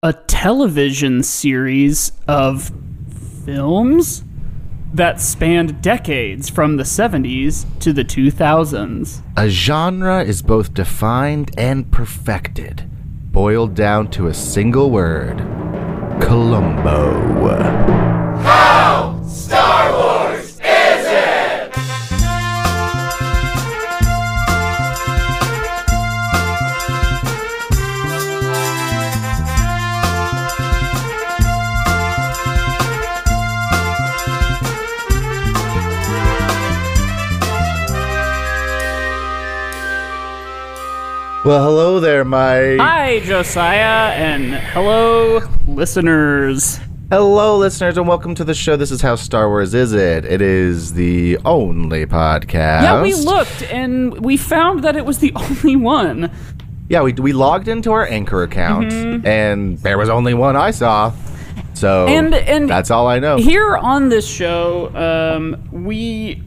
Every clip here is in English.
a television series of films that spanned decades from the 70s to the 2000s. A genre is both defined and perfected, boiled down to a single word Columbo. Well, hello there, my. Hi, Josiah, and hello, listeners. Hello, listeners, and welcome to the show. This is How Star Wars Is It? It is the only podcast. Yeah, we looked and we found that it was the only one. Yeah, we, we logged into our Anchor account, and there was only one I saw. So Mm-hmm. And- and that's all I know. Here on this show, um, we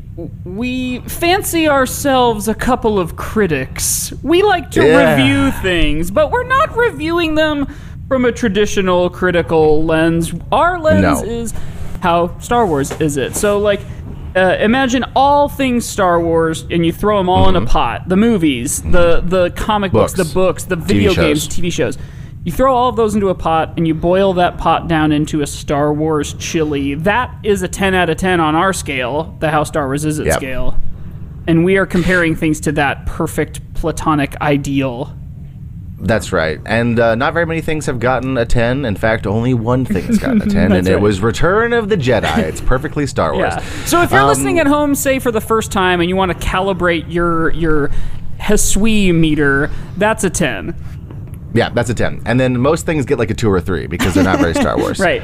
we fancy ourselves a couple of critics. We like to Yeah. review things, but we're not reviewing them from a traditional critical lens. Our lens No. is how Star Wars is it. So like uh, imagine all things Star Wars and you throw them all in a pot. The movies, the the comic books, Mm-hmm. Books. the books, the video games. TV shows. You throw all of those into a pot and you boil that pot down into a Star Wars chili. That is a 10 out of 10 on our scale, the How Star Wars Is It Yep. scale. And we are comparing things to that perfect platonic ideal. That's right. And uh, not very many things have gotten a 10. In fact, only one thing has gotten a 10, and That's it was Return of the Jedi. It's perfectly Star Wars. Yeah. So if you're Um, listening at home, say for the first time, and you want to calibrate your your Hesui meter, that's a 10. Yeah, that's a 10. And then most things get like a 2 or 3 because they're not very Star Wars. Right.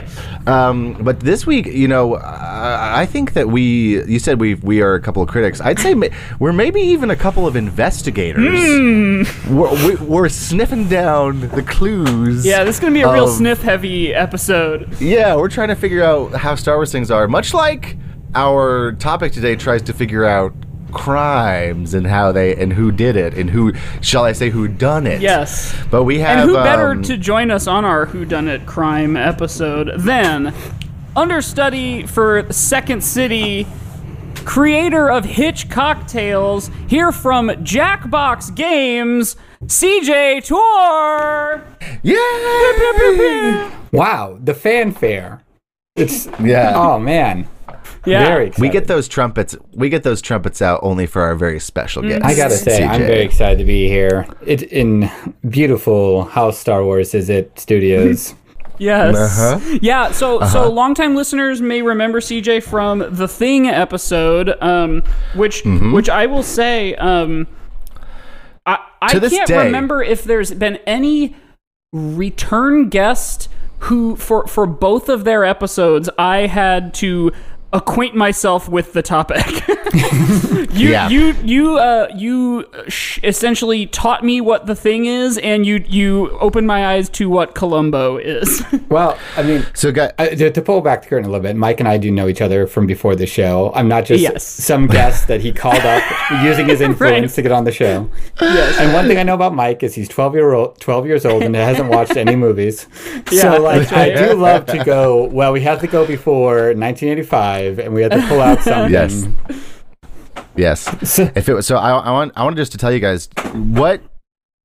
Um, but this week, you know, I I think that we, you said we we are a couple of critics. I'd say ma- we're maybe even a couple of investigators. Hmm. We're, we- we're sniffing down the clues. Yeah, this is going to be a real sniff heavy episode. Yeah, we're trying to figure out how Star Wars things are, much like our topic today tries to figure out crimes and how they and who did it and who shall I say who done it. Yes. But we have And who better um, to join us on our Who Done It crime episode than understudy for Second City, creator of Hitch Cocktails, here from Jackbox Games, CJ Tuor. Yeah. Wow, the fanfare. It's Yeah. oh man, Yeah. very. Excited. We get those trumpets. We get those trumpets out only for our very special guests. I gotta say, I'm very excited to be here. It in beautiful How Star Wars is it studios. Yes. Uh-huh. Yeah. So, so longtime listeners may remember CJ from the Thing episode, um, which, Mm-hmm. which I will say, um, I, I can't day- remember if there's been any return guest who, for for both of their episodes, I had to acquaint myself with the topic. you Yeah. you you uh you sh- essentially taught me what the thing is and you you opened my eyes to what Columbo is. well, I mean. So, guy, uh, to, to pull back the curtain a little bit, Mike and I do know each other from before the show. I'm not just Yes. some guest that he called up using his influence Right. to get on the show. yes. And one thing I know about Mike is he's 12 year old, 12 years old, and hasn't watched any movies. Yeah, so like, right. I do love to go. Well, we had to go before 1985, and we had to pull out something. Yes. yes. If it was so, I, I want I wanted just to tell you guys what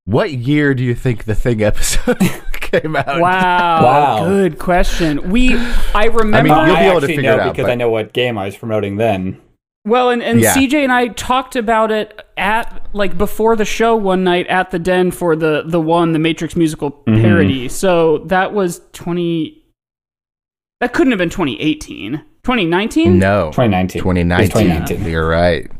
what year do you think the thing episode came out? Wow. Wow. Good question. We I remember I mean, you'll I be able to figure know it out, because but- I know what game I was promoting then. well and, and Yeah. CJ and I talked about it at like before the show one night at the den for the the one the Matrix musical Mm-hmm. parody. So that was 20 That couldn't have been 2018. 2019? No. 2019. 2019. 2019. You're right.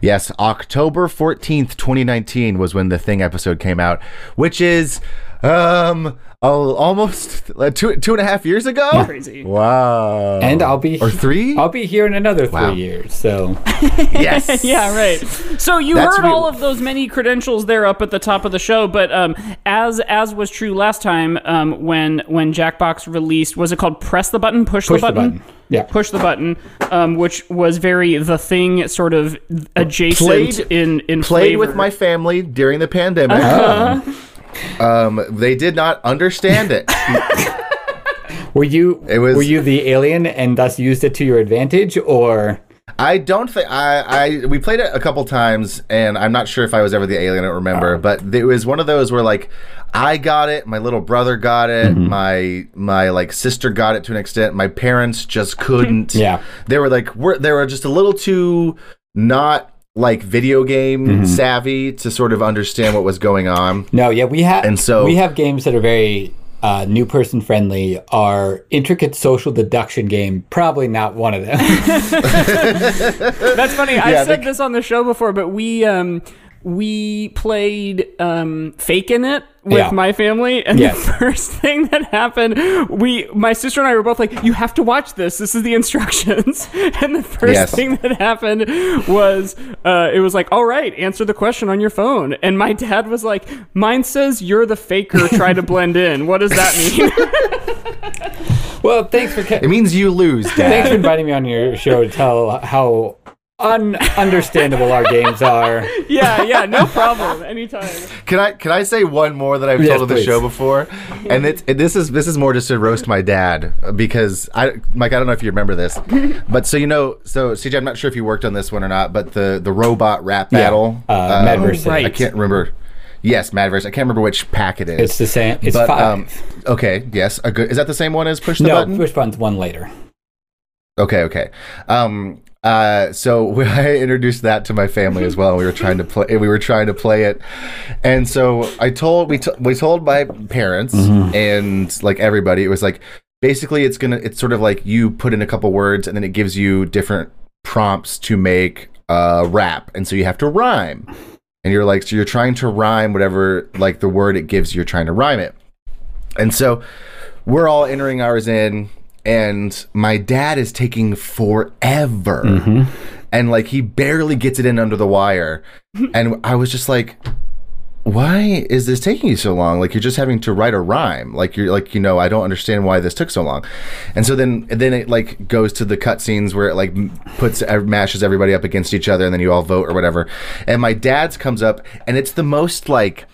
Yes, October 14th, 2019 was when the Thing episode came out, which is um oh, almost uh, two two and a half years ago. Crazy. Wow. And I'll be or three. I'll be here in another three Wow. years. So yes. yeah, right. So you That's heard real- all of those many credentials there up at the top of the show, but um, as as was true last time, um, when when Jackbox released, was it called Press the Button, Push, push the, the button? button. Yeah. Push the button, um, which was very the thing, sort of adjacent Played- in in Played with my family during the pandemic. Uh-huh. Um, they did not understand it. Were you It was- were you the alien and thus used it to your advantage, or I don't think I, I we played it a couple times, and I'm not sure if I was ever the alien. I don't remember, but it was one of those where like I got it, my little brother got it, my my like sister got it to an extent. My parents just couldn't. Yeah. they were like we're they were just a little too not like video game savvy to sort of understand what was going on. no? Yeah, we have And so- we have games that are very uh, new person friendly. Our intricate social deduction game probably not one of them. That's funny. I Yeah, said they- this on the show before, but we um we played um in It with Yeah. my family and Yes. the first thing that happened we my sister and I were both like you have to watch this. This is the instructions. And the first Yes. thing that happened was uh it was like all right answer the question on your phone. And my dad was like mine says you're the faker. Try to blend in. What does that mean? Well, thanks for ca- It means you lose, thanks for inviting me on your show to tell how ununderstandable our games are. yeah yeah no problem anytime Can I can I say one more that I've Yes, told on the show before? And it's it, this is this is more just to roast my dad because I Mike I don't know if you remember this, but so you know so CJ I'm not sure if you worked on this one or not, but the the robot rap battle uh, Madverse. Oh, right. I can't remember. Yes, Madverse. I can't remember which pack it is. It's the same. It's but, five. um, okay, yes, a good. Is that the same one as push the no, button? push button's one later. Okay, okay. Um, uh, so I introduced that to my family as well. We were trying to play. We were trying to play it, and so I told we t- we told my parents and like everybody. It was like basically it's gonna. It's sort of like you put in a couple words and then it gives you different prompts to make a rap, and so you have to rhyme. And you're like, so you're trying to rhyme whatever like the word it gives. You're trying to rhyme it. And so we're all entering ours in, and my dad is taking forever. Mm-hmm. And like he barely gets it in under the wire. and I was just like, why is this taking you so long? Like you're just having to write a rhyme. Like you're like, you know, I don't understand why this took so long. And so then then it like goes to the cutscenes where it like puts mashes everybody up against each other and then you all vote or whatever. And my dad's comes up and it's the most like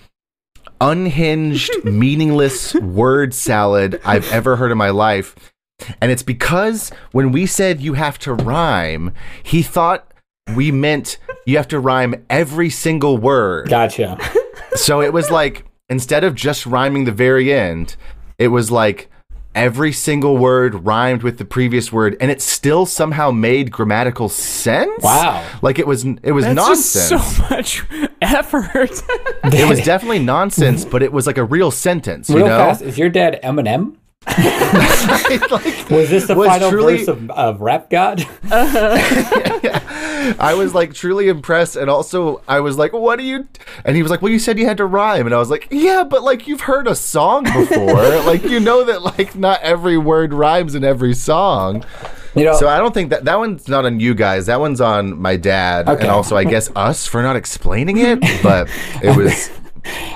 unhinged, meaningless word salad I've ever heard in my life. And it's because when we said you have to rhyme, he thought we meant you have to rhyme every single word. Gotcha. So it was like instead of just rhyming the very end, it was like every single word rhymed with the previous word and it still somehow made grammatical sense. Wow. Like it was it was that's nonsense. just so much effort it was definitely nonsense, but it was like a real sentence, you Real know? fast, is your dad Eminem? Like, Was this the Was final truly- verse of, of Rap God? I was like truly impressed, and also I was like, "What do you?" And he was like, "Well, you said you had to rhyme," and I was like, "Yeah, but like you've heard a song before, like you know that like not every word rhymes in every song." You know, So I don't think that that one's not on you guys. That one's on my dad, Okay. and also I guess us for not explaining it. But it was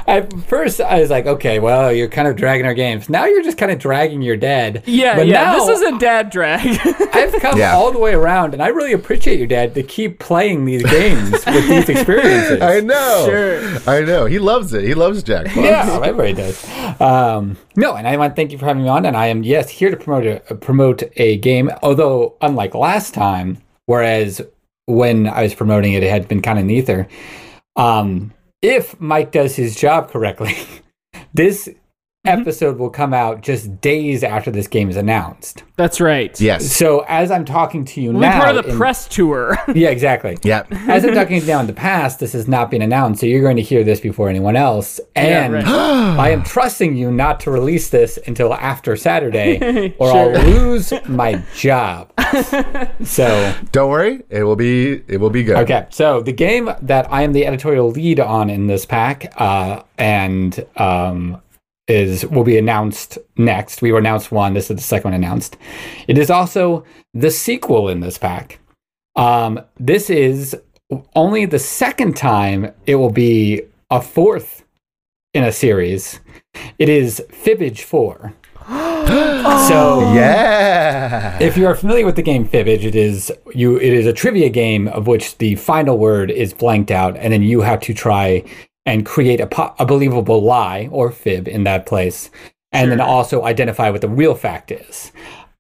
at first I was like, okay, well, you're kind of dragging our games. Now you're just kind of dragging your dad. Yeah, but yeah. Now, This is a dad drag. I've come Yeah. all the way around, and I really appreciate your dad to keep playing these games with these experiences. I know, Sure. I know. He loves it. He loves Jackbox. Yeah, everybody does. Um, no, and I want to thank you for having me on. And I am yes here to promote a promote a game. Although unlike last time, whereas when I was promoting it, it had been kind of neither. Um, if Mike does his job correctly, this episode will come out just days after this game is announced. That's right. Yes. So as I'm talking to you We'll now, part of the in- press tour. yeah, exactly. Yeah. As I'm talking to you now in the past, this has not been announced, so you're going to hear this before anyone else. And right. I am trusting you not to release this until after Saturday, or Sure. I'll lose my job. so, Don't worry. It will be. It will be good. okay. So the game that I am the editorial lead on in this pack, uh, and um, is will be announced next. We were announced one. This is the second one announced. It is also the sequel in this pack. Um, this is only the second time it will be a fourth in a series. It is Fibbage 4. so Yeah. if you are familiar with the game Fibbage, it is you it is a trivia game of which the final word is blanked out and then you have to try and create a, po- a believable lie or fib in that place, and then also identify what the real fact is.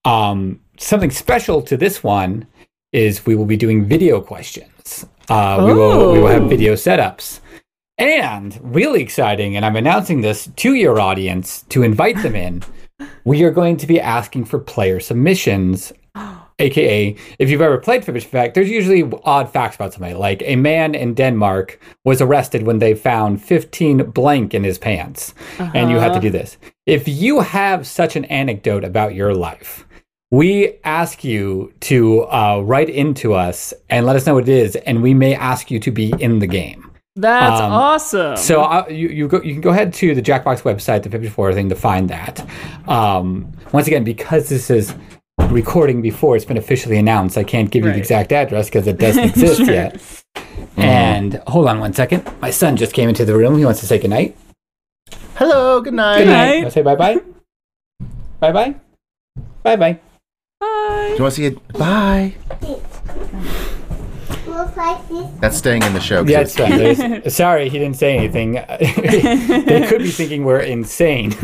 Um, something special to this one is we will be doing video questions. Uh, we will we will have Oh. video setups. And really exciting, and I'm announcing this to your audience to invite them in. We are going to be asking for player submissions, aka if you've ever played Fibbage Fact, there's usually odd facts about somebody. Like a man in Denmark was arrested when they found 15 blank in his pants, and you have to do this. If you have such an anecdote about your life, we ask you to uh, write into us and let us know what it is, and we may ask you to be in the game. That's Um, awesome. So uh, you you go you can go ahead to the Jackbox website, the 54 thing, to find that. Um, once again, because this is recording before it's been officially announced, I can't give you the exact address because it doesn't exist Sure. yet. And hold on one second. My son just came into the room. He wants to say goodnight. Hello, good night. Good Good night. night. You want to say bye bye? Bye bye. Bye bye. Bye. Do you want to see it? Bye. Looks. That's staying in the show. 'cause Yeah, it's- it's fine. Sorry, he didn't say anything. they could be thinking we're insane.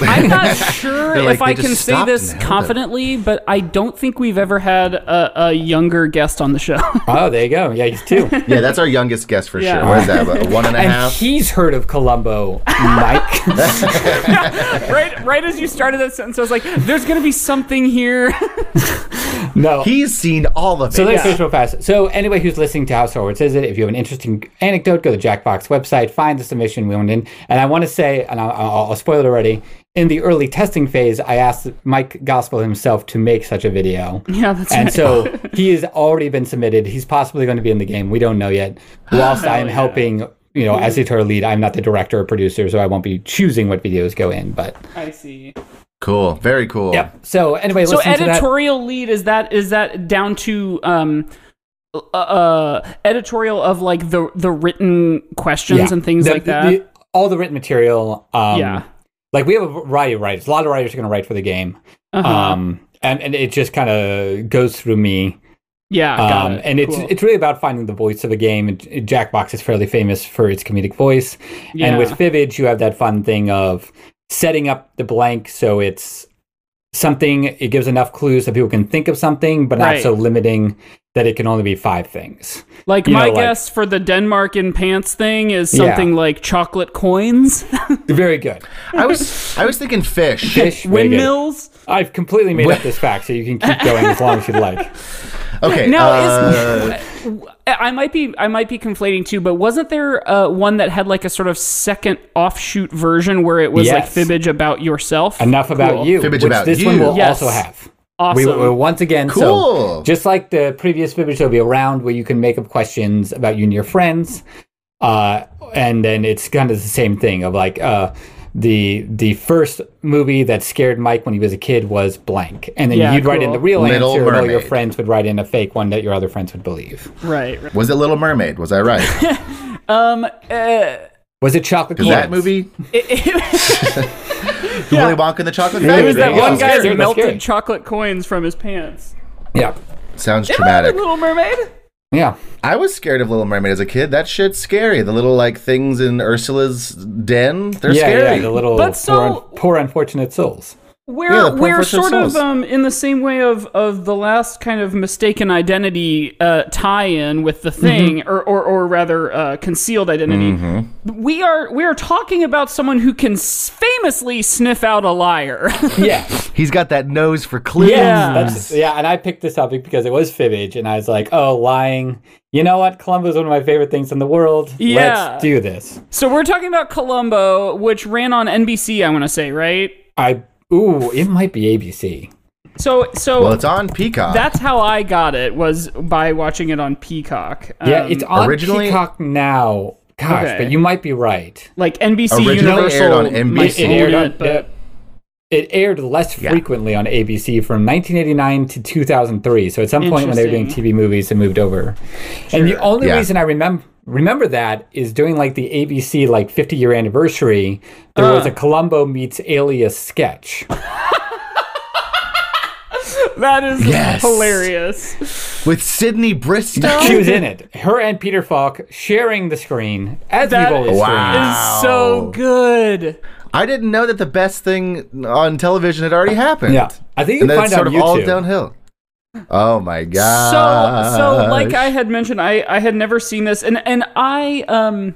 I'm not sure like, if I can say this and held it. confidently, but I don't think we've ever had a, a younger guest on the show. oh, there you go. Yeah, he's two. yeah, that's our youngest guest for Yeah. sure. What is that? About a one and a And half? he's heard of Columbo, Mike. right, right as you started that sentence, I was like, "There's gonna be something here." no. He's seen all of it. so let's Yeah. finish real fast. So anybody who's listening to How Star Wars is it? If you have an interesting anecdote, go to the Jackbox website, find the submission we went in. And I want to say, and I'll, I'll, I'll spoil it already. In the early testing phase, I asked Mike Gospel himself to make such a video. yeah, that's And right. so he has already been submitted. He's possibly going to be in the game. We don't know yet. Whilst I am yeah. helping, you know, as editorial lead, I'm not the director or producer, so I won't be choosing what videos go in. But I see. Cool. Very cool. yep. So anyway, So listen to that. editorial lead is that is that down to um uh, uh editorial of like the the written questions Yeah. and things The- like the- that. the- all the written material. Um, Yeah. Like we have a variety of writers. A lot of writers are going to write for the game. uh-huh. Um, and, and it just kind of goes through me. yeah, Um, it. and it's Cool. it's really about finding the voice of a game. And Jackbox is fairly famous for its comedic voice. Yeah. And with Fibbage, you have that fun thing of setting up the blank so it's something, it gives enough clues that people can think of something, but not Right. so limiting that it can only be five things. like you my know, like- guess for the Denmark in pants thing is Yeah. something like chocolate coins, Very good. I was I was thinking fish. Fish, windmills. I've completely made up this fact, so you can keep going as long as you'd like. Okay. Now, uh, is, I might be I might be conflating too, but wasn't there uh, one that had like a sort of second offshoot version where it was Yes. like fibbage about yourself? Enough about Cool. you, Fibbage which about this you. one will Yes. also have. Awesome. We will once again, Cool. so just like the previous Fibbage, there'll be a round where you can make up questions about you and your friends, uh, and then it's kind of the same thing of like uh, the the first movie that scared Mike when he was a kid was blank, and then Yeah, you'd write in the real Little answer, and all your friends would write in a fake one that your other friends would believe. right. right. was it Little Mermaid? Was I right? Um. Uh, Was it chocolate? Because that movie, it, it, Willy Wonka and the Chocolate it Factory. was that Yeah, one that's guy scary, that melted chocolate coins from his pants. Yeah, Sounds Am I traumatic. Little Mermaid? yeah. I was scared of Little Mermaid as a kid. That shit's scary. The little like things in Ursula's den, they're yeah, scary. yeah, the little But so- poor, poor unfortunate souls. We're Yeah, we're unfortunate sort of souls. um, in the same way of, of the last kind of mistaken identity uh, tie-in with the thing, Mm-hmm. or, or or rather uh, concealed identity. Mm-hmm. We are we are talking about someone who can s- famously sniff out a liar. Yeah. He's got that nose for clues. Yeah. That's, yeah, and I picked this topic because it was fibbage, and I was like, oh, lying. You know what? Columbo is one of my favorite things in the world. Yeah. Let's do this. so we're talking about Columbo, which ran on NBC. I want to say right. I ooh, it might be ABC. So so Well, it's on Peacock. that's how I got it was by watching it on Peacock. Yeah, Um, it's on originally- Peacock now. Gosh, Okay. but you might be right. like NBC Originally Universal aired on NBC. It aired on- it, but It aired less Yeah. frequently on ABC from 1989 to 2003. So at some point when they were doing TV movies, it moved over. And the only Yeah. reason I remember remember that is during like the ABC like 50 year anniversary, there was Uh. a Columbo meets Alias sketch. That is Yes. hilarious. with Sydney Bristow. She was in it. Her and Peter Falk sharing the screen as That we've always Wow. screened. Is so good. I didn't know that the best thing on television had already happened. Yeah. I think you and can then find it's sort on of all downhill. Oh my god! so so like I had mentioned, I I had never seen this, and and I um.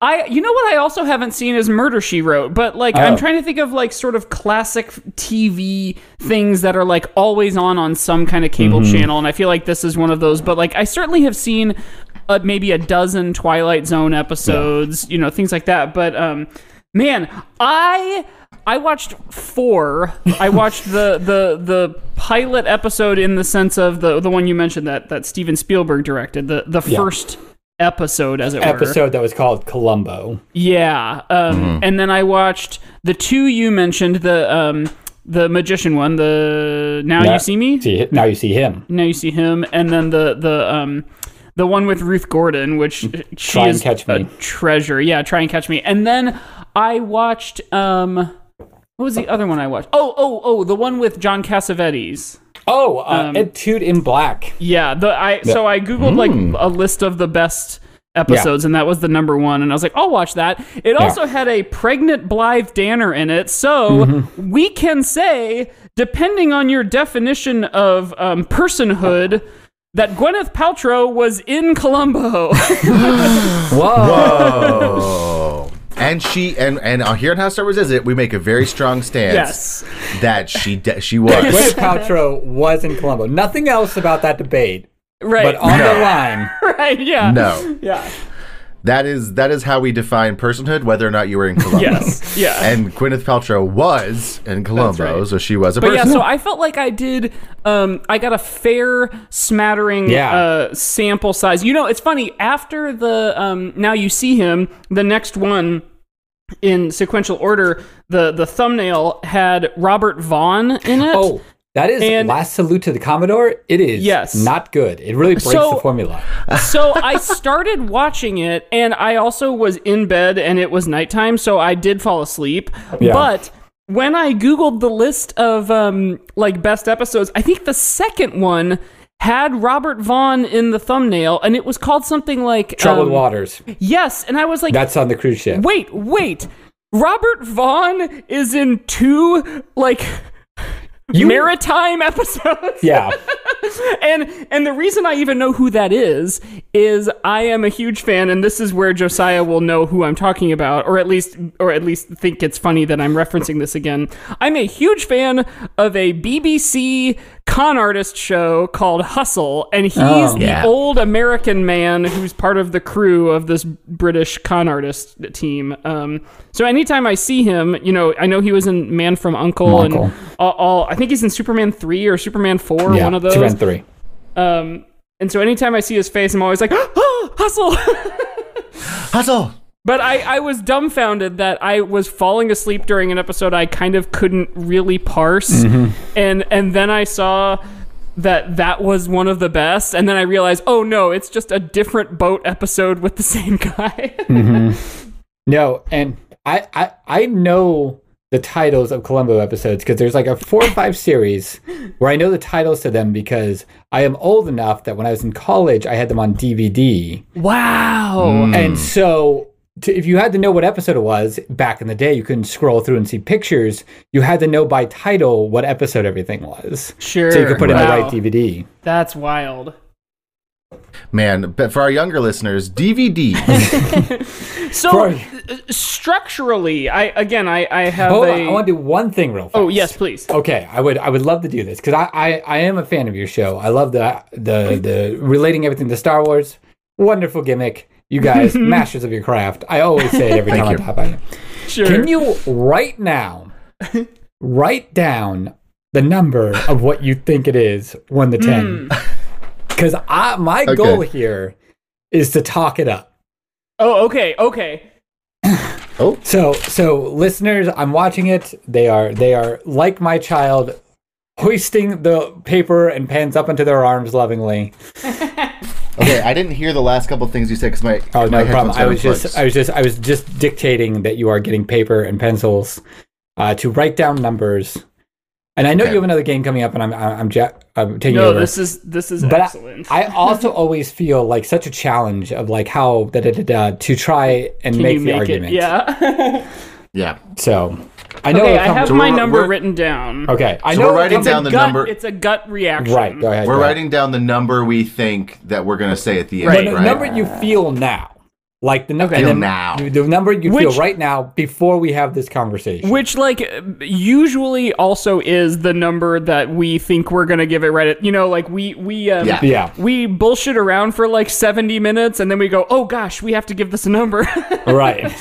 I, you know what I also haven't seen is Murder She Wrote, but like I'm Oh. trying to think of like sort of classic TV things that are like always on on some kind of cable Mm-hmm. channel, and I feel like this is one of those. But like I certainly have seen uh, maybe a dozen Twilight Zone episodes, you know, things like that. But um, man, I I watched four. I watched the the the pilot episode in the sense of the the one you mentioned that that Steven Spielberg directed the the Yeah. first episode as it were. episode that was called Columbo. Yeah, um, and then I watched the two you mentioned the um, the magician one. The now Now- you see me. See, now you see him. Now you see him, and then the the um the one with Ruth Gordon, which she Mm, Try and is Catch a Me. treasure. Yeah, try and catch me. And then I watched um what was the other one I watched? Oh oh oh, the one with John Cassavetes. Oh, uh, Um, Etude in Black. Yeah, the I so I googled like a list of the best episodes and that was the number one and I was like, I'll watch that. It also had a pregnant Blythe Danner in it, so Mm-hmm. we can say, depending on your definition of um, personhood, that Gwyneth Paltrow was in Columbo. Whoa. Oh. And she and and uh, here on How Star Wars is it, we make a very strong stance yes. that she de- she was. Gwyneth Paltrow was in Columbo. Nothing else about that debate, Right. but on the line, right, yeah. no, Yeah. That is that is how we define personhood, whether or not you were in Columbo. Yes. Yeah. And Gwyneth Paltrow was in Columbo, right. so she was a person. But yeah, so I felt like I did. Um, I got a fair smattering Yeah. uh, sample size. You know, it's funny. After the um, now you see him, the next one in sequential order, the the thumbnail had Robert Vaughn in it. oh, that is And- last salute to the Commodore. It is Yes. not good. It really breaks So- the formula. so I started watching it, and I also was in bed, and it was nighttime, so I did fall asleep. Yeah. But when I googled the list of um, like best episodes, I think the second one had Robert Vaughn in the thumbnail, and it was called something like Troubled um, waters. Yes, and I was like, That's on the cruise ship. wait, wait. Robert Vaughn is in two like maritime episodes Yeah. and and the reason I even know who that is is I am a huge fan, and this is where Josiah will know who I'm talking about, or at least or at least think it's funny that I'm referencing this again. I'm a huge fan of a BBC con artist show called Hustle, and he's Oh. the Yeah. old American man who's part of the crew of this British con artist team. Um, so anytime I see him, you know, I know he was in Man from Uncle, Uncle. and all, all. I think he's in Superman three or Superman four, yeah. one of those. Superman three. Um, and so anytime I see his face, I'm always like, oh, hustle. Hustle. But I, I was dumbfounded that I was falling asleep during an episode I kind of couldn't really parse, mm-hmm. and and then I saw that that was one of the best, and then I realized, oh no, it's just a different boat episode with the same guy. Mm-hmm. No, and I, I I know the titles of Columbo episodes because there's like a four or five series where I know the titles to them because I am old enough that when I was in college I had them on DVD, wow. Mm. and so to, if you had to know what episode it was back in the day, you couldn't scroll through and see pictures. You had to know by title what episode everything was, Sure. so you could put it in Wow. the right DVD. That's wild. Man, but for our younger listeners, DVD. So For- uh, structurally, I again, I I have Hold a. on, I want to do one thing real fast. oh yes, please. Okay, I would I would love to do this because I, I I am a fan of your show. I love the the the relating everything to Star Wars. Wonderful gimmick. You guys, masters of your craft. I always say it every time Thank I you. pop on. Sure. Can you right now write down the number of what you think it is, one to ten? Hmm. Because I my goal here is to talk it up. Oh, okay, okay. oh. So so listeners, I'm watching it. They are they are like my child, hoisting the paper and pens up into their arms lovingly. Okay, I didn't hear the last couple things you said because my Oh my no problem. I was just. I was just I was just dictating that you are getting paper and pencils uh, to write down numbers. And I know Okay. you have another game coming up, and I'm I'm, I'm, ja- I'm taking No, over. this is this is but excellent. I, I also always feel like such a challenge of like how da, da, da, da, to try and Can make you the make argument. it? Yeah. Yeah. So I know. okay, I have So my we're- number we're- written down. Okay, I So know we're writing comes- It's a down the gut, number- It's a gut reaction. Right. Go ahead. We're go ahead. writing down the number we think that we're gonna say at the end. Right. the Right. number you feel now, like the number Feel now. the number you feel right now before we have this conversation. Which, like, usually also is the number that we think we're gonna give it right at. You know, like we we um, Yeah. yeah. we bullshit around for like seventy minutes, and then we go, "Oh gosh, we have to give this a number." right.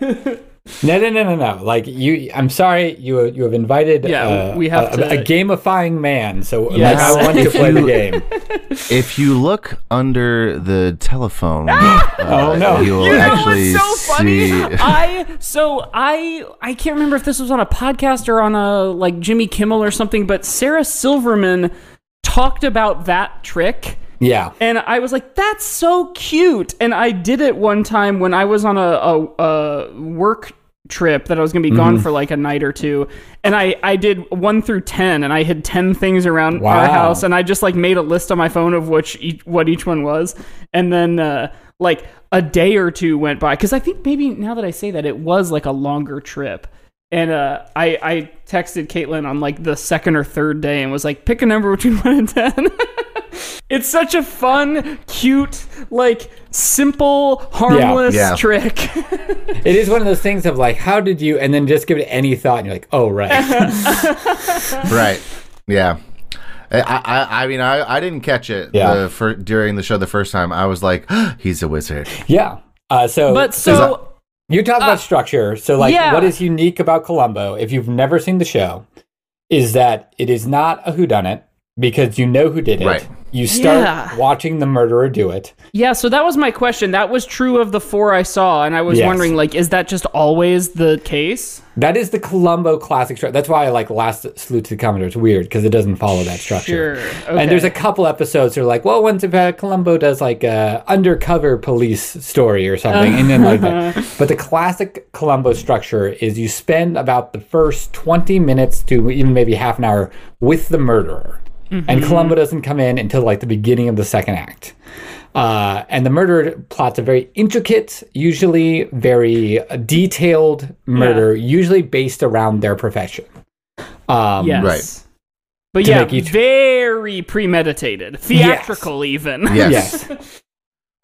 No, no, no, no, no. Like you, I'm sorry. You, you have invited. Yeah, uh, we have a, to- a gamifying man. So Yes. like, I want to play the game. If you look under the telephone, Oh, no. you'll You know actually what's so funny? see. I so I I can't remember if this was on a podcast or on a like Jimmy Kimmel or something, but Sarah Silverman talked about that trick. Yeah. And I was like, that's so cute. And I did it one time when I was on a, a, a work trip that I was going to be gone for like a night or two. And I, I did one through 10 and I had 10 things around our house. And I just like made a list on my phone of which each, what each one was. And then, uh, like a day or two went by. Cause I think maybe now that I say that it was like a longer trip. And uh, I, I texted Caitlin on like the second or third day and was like, pick a number between one and 10. It's such a fun, cute, like simple, harmless Yeah. trick. It is one of those things of like, how did you? And then just give it any thought, and you're like, oh right. right. Yeah. I, I, I mean, I, I didn't catch it Yeah. the fir- during the show the first time. I was like, he's a wizard. yeah. Uh, so, but so you talk about uh, structure. So, like, yeah. what is unique about Columbo, if you've never seen the show, is that it is not a whodunit because you know who did it. Right. You start Yeah. watching the murderer do it. yeah, so that was my question. That was true of the four I saw, and I was Yes. wondering, like, is that just always the case? That is the Columbo classic structure. That's why I like Last Salute to the Commodore. It's weird because it doesn't follow that structure. Sure. And there's a couple episodes that are like, well, once uh, Columbo does like a undercover police story or something, and then like that. But the classic Columbo structure is you spend about the first 20 minutes to even maybe half an hour with the murderer. And Columbo doesn't come in until like the beginning of the second act. Uh, and the murder plot's a very intricate, usually very uh, detailed murder, usually based around their profession. Um, Yes. Right. But To yeah, each- very premeditated, theatrical, even. Yes. Yes.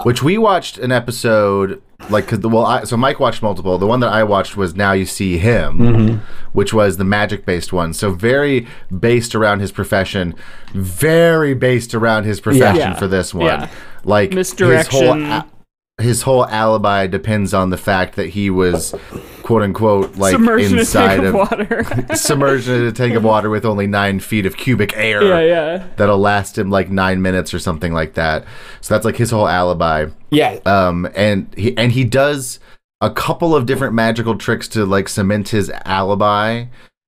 Which we watched an episode, like, cause the, well, I, so Mike watched multiple. The one that I watched was Now You See Him, Mm-hmm. which was the magic based one. So very based around his profession, very based around his profession Yeah. for this one. Yeah. Like Misdirection. His whole, his whole alibi depends on the fact that he was, quote unquote, like Submerged in a inside tank of of water. submerged in a tank of water with only nine feet of cubic air yeah, yeah. that'll last him like nine minutes or something like that. So that's like his whole alibi. Yeah. Um, and he and he does a couple of different magical tricks to like cement his alibi,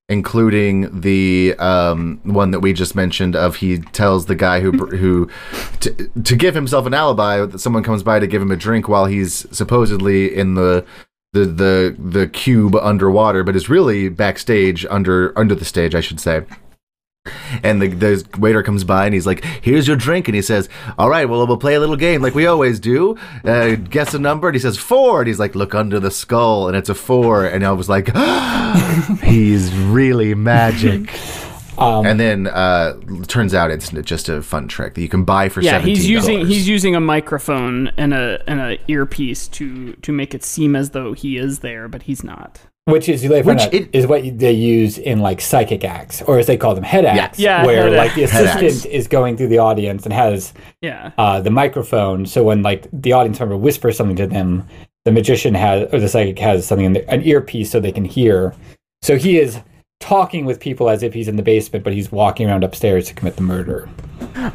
including the um one that we just mentioned of he tells the guy who who to, to give himself an alibi that someone comes by to give him a drink while he's supposedly in the the the the cube underwater, but is really backstage under under the stage, I should say. And the, the waiter comes by and he's like, "Here's your drink," and he says, "All right, well, we'll play a little game like we always do. Uh, guess a number." And he says four, and he's like, "Look under the skull," and it's a four. And I was like, "He's really magic." Um, and then uh, turns out it's just a fun trick that you can buy for Yeah, $17. he's using he's using a microphone and a and a earpiece to to make it seem as though he is there, but he's not. Which is like, Which Which it- is what they use in like psychic acts, or as they call them, head acts. Yeah, where head like the assistant is going through the audience and has Yeah. uh, the microphone. So when like the audience member whispers something to them, the magician has or the psychic has something in the, an earpiece so they can hear. So he is talking with people as if he's in the basement, but he's walking around upstairs to commit the murder.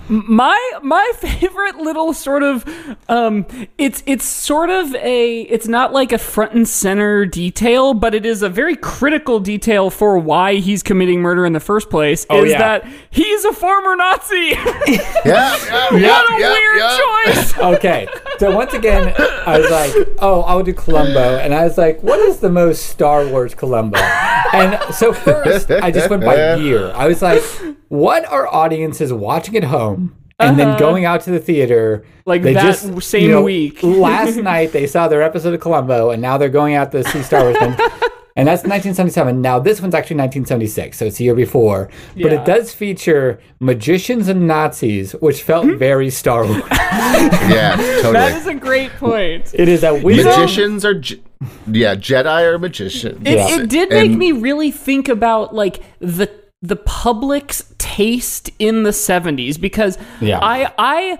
My my favorite little sort of um it's it's sort of a it's not like a front and center detail, but it is a very critical detail for why he's committing murder in the first place Oh, is yeah. that he's a former Nazi. Yeah, yeah, yeah, what a yeah, weird yeah. choice. Okay, so once again, I was like, "Oh, I'll do Columbo," and I was like, "What is the most Star Wars Columbo?" And so first, first, I just went by year. I was like, what are audiences watching at home? And then going out to the theater, Uh-huh. Like they that just, same you know, week. last night they saw their episode of Columbo, and now they're going out to see Star Wars. and, and that's 1977. Now this one's actually 1976, so it's a year before. But it does feature magicians and Nazis, which felt very Star Wars. yeah, totally. That is a great point. it is that weird. Magicians are, Je- yeah, Jedi or magician. It, Yeah. it did make And- me really think about like the the public's taste in the 70s because Yeah. I I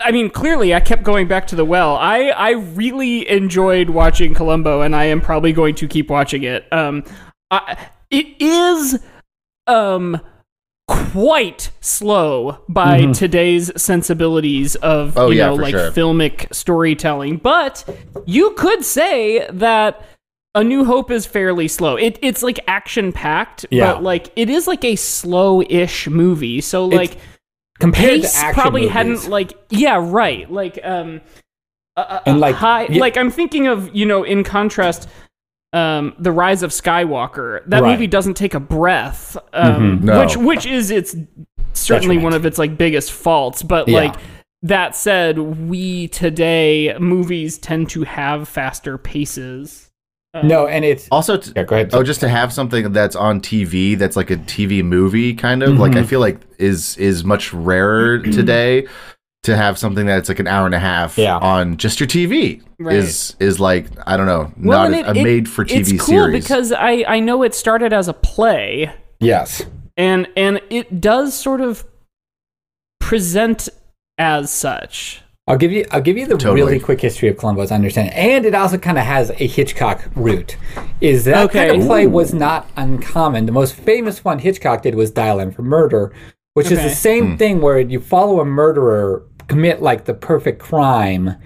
I mean clearly I kept going back to the well. I I really enjoyed watching Columbo and I am probably going to keep watching it. Um I, it is um quite slow by today's sensibilities of Mm-hmm. Oh, you know like sure. filmic storytelling but you could say that a New Hope is fairly slow. It, it's like action packed, Yeah. but like it is like a slow-ish movie. So like compared pace to action probably movies. hadn't like yeah right like um a- a- And, like, high yeah- like I'm thinking of you know in contrast um the rise of Skywalker that Right. movie doesn't take a breath um No. which which is its certainly Detriment. one of its like biggest faults but Yeah. like that said we today movies tend to have faster paces No, and it's Also, t- yeah, go ahead. oh, just to have something that's on TV that's like a TV movie kind of like I feel like is is much rarer today. To have something that's like an hour and a half Yeah. on just your TV Right. is is like I don't know Well, not and a it- it- made for TV it's cool series. because I I know it started as a play yes. and and it does sort of present as such. I'll give you I'll give you the Totally. really quick history of Columbo as I understand it. And it also kind of has a Hitchcock root. Is that Okay. kind of play was not uncommon. The most famous one Hitchcock did was Dial M for Murder, which is the same thing where you follow a murderer commit like the perfect crime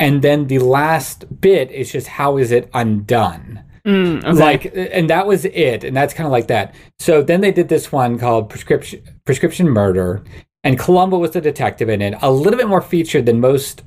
and then the last bit is just how is it undone. Mm, okay. Like, and that was it, and that's kind of like that. So then they did this one called Prescription Prescription Murder, and Columbo was the detective in it, a little bit more featured than most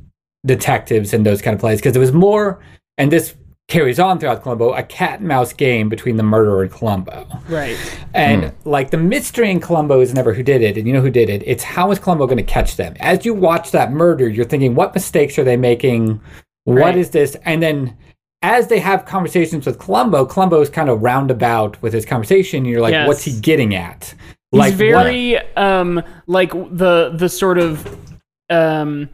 detectives in those kind of plays because it was more, and this carries on throughout Columbo, a cat and mouse game between the murderer and Columbo. right. And like the mystery in Columbo is never who did it, and you know who did it. It's how is Columbo going to catch them? As you watch that murder, you're thinking, what mistakes are they making? What is Right. this? And then as they have conversations with Columbo, Columbo is kind of roundabout with his conversation. You're like, Yes. what's he getting at? He's like what- very um like the the sort of um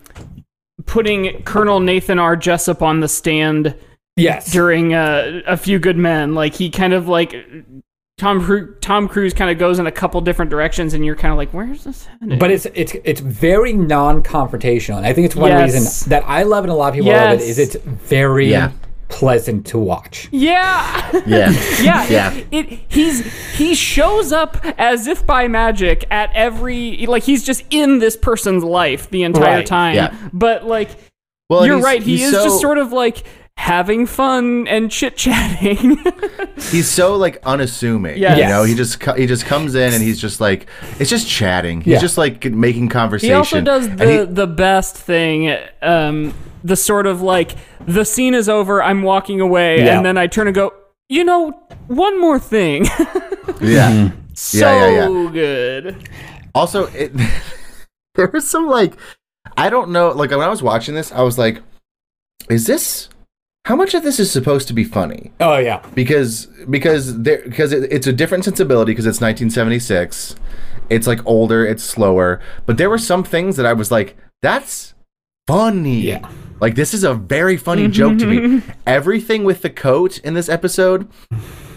putting Colonel Nathan R. Jessup on the stand yes, during uh, a few good men. Like he kind of like Tom Tom Cruise kind of goes in a couple different directions, and you're kind of like, where's this headed? But it's it's it's very non-confrontational, and I think it's one Yes. reason that I love it and a lot of people love it Yes. is it's very Yeah. pleasant to watch. yeah. yeah, Yeah, Yeah. It, it he's he shows up as if by magic at every like he's just in this person's life the entire Right, time. yeah. But like Well, you're he's- right, he he's is just sort of like having fun and chit chatting. he's so like unassuming. Yes. You know, he just he just comes in and he's just like it's just chatting. He's Yeah. just like making conversation. he also does the he- the best thing, um, the sort of like the scene is over, I'm walking away, Yeah. and then I turn and go, you know, one more thing. yeah. so Yeah, yeah, yeah. good. Also, it, there was some like I don't know. Like when I was watching this, I was like, "Is this? How much of this is supposed to be funny?" Oh yeah, Because because there because it, it's a different sensibility because it's 1976. It's like older, it's slower, but there were some things that I was like, "That's funny." Yeah. Like this is a very funny mm-hmm. joke to me. Everything with the coat in this episode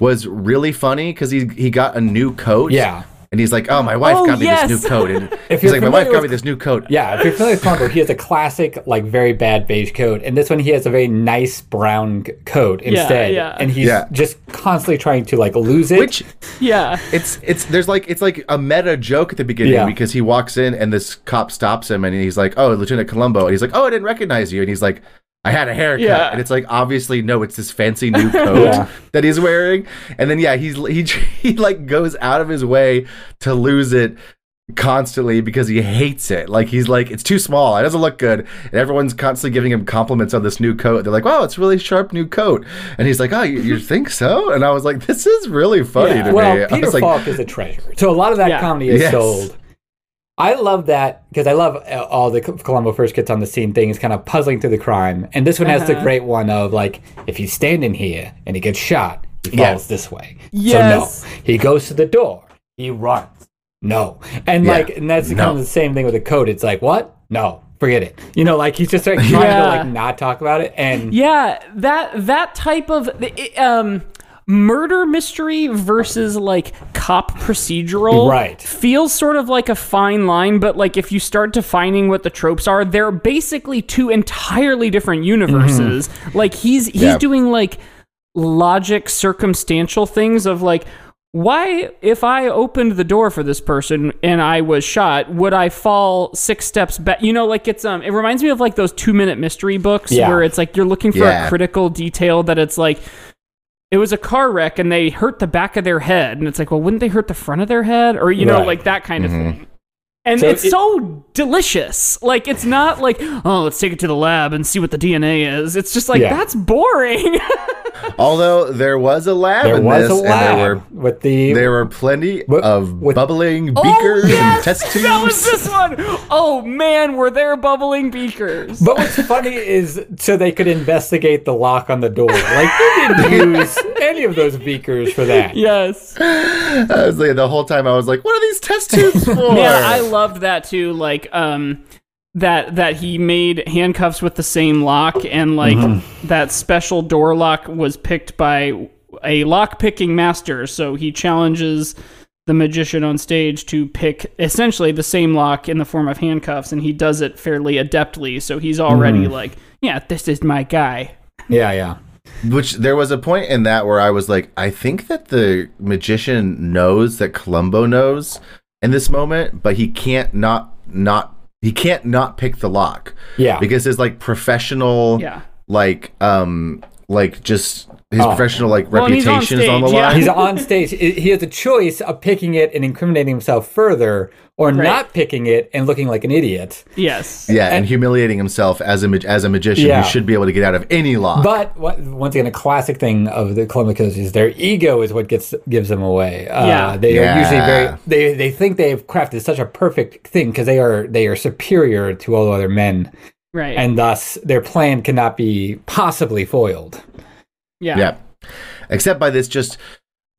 was really funny because he he got a new coat. Yeah. And he's like, "Oh, my wife Oh, got me yes. this new coat." And If he's like, "My wife familiar got me this new coat." Yeah, if you're familiar with Columbo, he has a classic, like very bad beige coat, and this one he has a very nice brown coat instead, yeah. and he's Yeah. just constantly trying to like lose it. Which Yeah. it's it's there's like it's like a meta joke at the beginning Yeah. because he walks in and this cop stops him and he's like, "Oh, Lieutenant Columbo," and he's like, "Oh, I didn't recognize you," and he's like. I had a haircut, Yeah. and it's like obviously no, it's this fancy new coat Yeah. that he's wearing, and then yeah, he's he he like goes out of his way to lose it constantly because he hates it. Like he's like, it's too small. It doesn't look good. And everyone's constantly giving him compliments on this new coat. They're like, wow, it's a really sharp new coat. And he's like, oh, you, you think so? And I was like, this is really funny Yeah. to me. Well, I Peter was like, Falk is a treasure. So a lot of that comedy is Yes. sold. I love that because I love uh, all the Columbo first gets on the scene things, kind of puzzling through the crime. And this one has the Uh-huh. great one of like, if he's standing here and he gets shot, he falls Yes. this way. Yes. So no, he goes to the door. He runs. No, and Yeah. like, and that's No. kind of the same thing with the code. It's like, what? No, forget it. You know, like he's just like trying Yeah. to like not talk about it. And Yeah, that that type of it, um murder mystery versus like cop procedural Right. feels sort of like a fine line but like if you start defining what the tropes are they're basically two entirely different universes like he's he's Yeah. doing like logic circumstantial things of like why if i opened the door for this person and i was shot would i fall six steps back you know like it's um it reminds me of like those two minute mystery books Yeah. where it's like you're looking for Yeah. a critical detail that it's like it was a car wreck and they hurt the back of their head. And it's like well wouldn't they hurt the front of their head? Or you know Right. like that kind of mm-hmm. thing and So it's it- so delicious like it's not like oh let's take it to the lab and see what the dna is it's just like Yeah. that's boring although there was a lab there in was this, a lab and there were with the there were plenty What- of with- bubbling Oh, beakers yes! and test tubes. That was this one. Oh man, were there bubbling beakers? But what's funny is so they could investigate the lock on the door. Like they didn't use any of those beakers for that. yes. I was like, the whole time I was like, what are these test tubes for? Yeah, I loved that too. Like, um, that that he made handcuffs with the same lock, and like Mm-hmm. that special door lock was picked by a lock picking master. So he challenges the magician on stage to pick essentially the same lock in the form of handcuffs, and he does it fairly adeptly. So he's already Mm-hmm. like, yeah, this is my guy. Yeah, yeah. Which there was a point in that where I was like, I think that the magician knows that Columbo knows in this moment, but he can't not not he can't not pick the lock Yeah. because his like professional Yeah. like um like just his Oh. professional like Well, and he's on reputation is on the stage, yeah. line. He's on stage. He has a choice of picking it and incriminating himself further, or not picking it and looking like an idiot. Yes. yeah, and, and- humiliating himself as a mag- as a magician Yeah. who should be able to get out of any lock. But what, once again, a classic thing of the Columbo is their ego is what gets gives them away. Uh, Yeah. they are usually very they they think they've crafted such a perfect thing because they are they are superior to all other men, Right. and thus their plan cannot be possibly foiled. Yeah. Yeah. Except by this just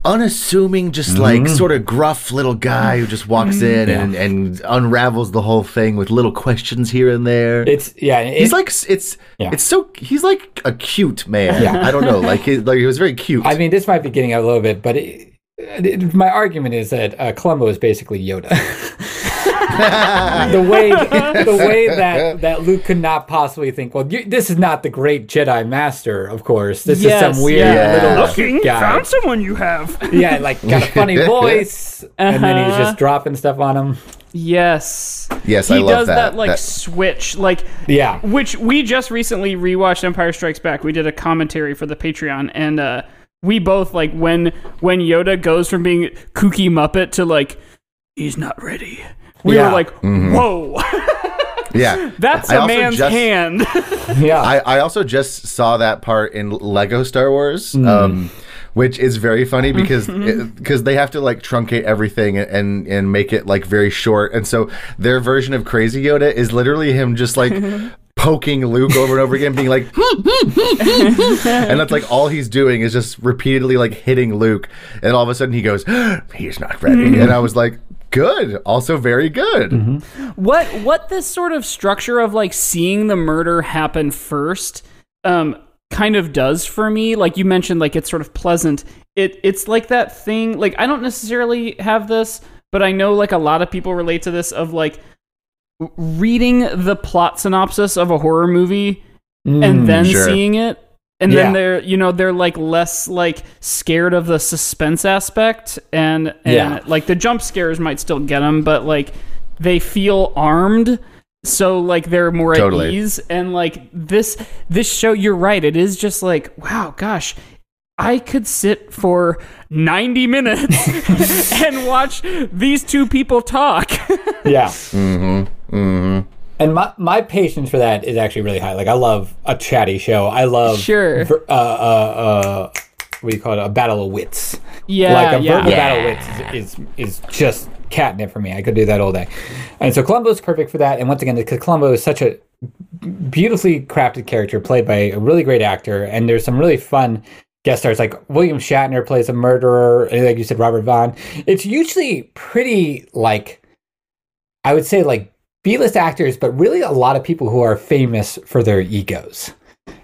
unassuming, just like sort of gruff little guy who just walks in and, and unravels the whole thing with little questions here and there. It's yeah, it, he's like it's Yeah. it's so he's like a cute man. Yeah. I don't know, like he, like he was very cute. I mean, this might be getting out a little bit, but it, it- my argument is that uh, Columbo is basically Yoda. the way the way that that Luke could not possibly think, well, you, this is not the great Jedi Master, of course. This Yes, is some weird yeah. little Looking, guy. found someone you have. Yeah, like got a funny voice, and then he's Uh-huh. just dropping stuff on him. Yes. Yes, he I love does that, that. like That- switch, like Yeah, which we just recently rewatched Empire Strikes Back. We did a commentary for the Patreon, and uh, we both like when when Yoda goes from being kooky Muppet to like he's not ready. We Yeah. were like, mm-hmm. whoa, yeah. that's I a man's just- hand. yeah. I, I also just saw that part in Lego Star Wars, mm. um, which is very funny because because they have to like truncate everything and and make it like very short, and so their version of Crazy Yoda is literally him just like. Poking Luke over and over again, being like, and that's like all he's doing is just repeatedly like hitting Luke, and all of a sudden he goes, "He's not ready," mm. and I was like, "Good, also very good." what what this sort of structure of like seeing the murder happen first um kind of does for me like you mentioned like it's sort of pleasant it it's like that thing like i don't necessarily have this but i know like a lot of people relate to this of like reading the plot synopsis of a horror movie and then sure. seeing it and Yeah. then they're you know they're like less like scared of the suspense aspect and and Yeah. like the jump scares might still get them but like they feel armed so like they're more Totally. at ease and like this this show you're right it is just like wow gosh I could sit for 90 minutes and watch these two people talk. Yeah. mm-hmm. Mm-hmm. And my, my patience for that is actually really high. Like I love a chatty show. I love Sure. uh, uh, uh, what do you call it? A battle of wits. Yeah, like a yeah. verbal Yeah. battle of wits is, is is just catnip for me. I could do that all day. And so Columbo is perfect for that. And once again, because Columbo is such a beautifully crafted character played by a really great actor, and there's some really fun guest stars like William Shatner plays a murderer, and like you said, Robert Vaughn. It's usually pretty like I would say like B-list actors, but really a lot of people who are famous for their egos.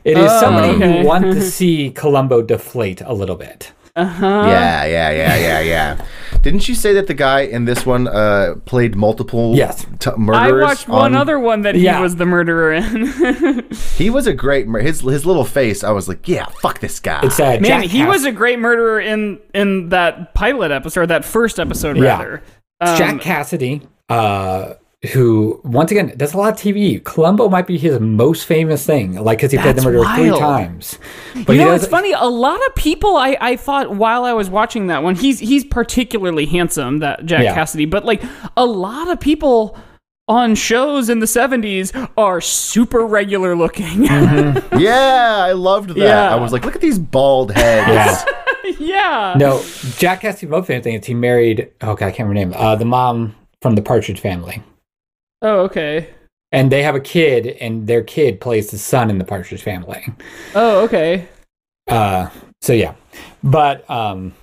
It is Oh, somebody okay. you want to see Columbo deflate a little bit. Uh-huh. yeah, yeah, yeah, yeah, yeah. Didn't you say that the guy in this one uh, played multiple Yes. t- I murderers? watched one on- other one that he Yeah. was the murderer in. He was a great. Mur- his his little face. I was like, yeah, fuck this guy. It's uh, Man, Jack he Cass- was a great murderer in in that pilot episode, that first episode Yeah. rather. It's Um, Jack Cassidy, uh, who once again does a lot of TV. Columbo might be his most famous thing, like because he played the That's murderer three times. But you know, does, it's funny. A lot of people, I, I thought while I was watching that one, he's he's particularly handsome, that Jack Yeah. Cassidy. But like a lot of people on shows in the '70s are super regular looking. yeah, I loved that. Yeah. I was like, look at these bald heads. Yeah. yeah. No, Jack Cassidy's most famous thing is he married. Oh god, I can't remember her name. Uh, the mom from the Partridge Family, Oh, okay. and they have a kid, and their kid plays the son in the Partridge Family. Oh, okay. Uh, so yeah, but um,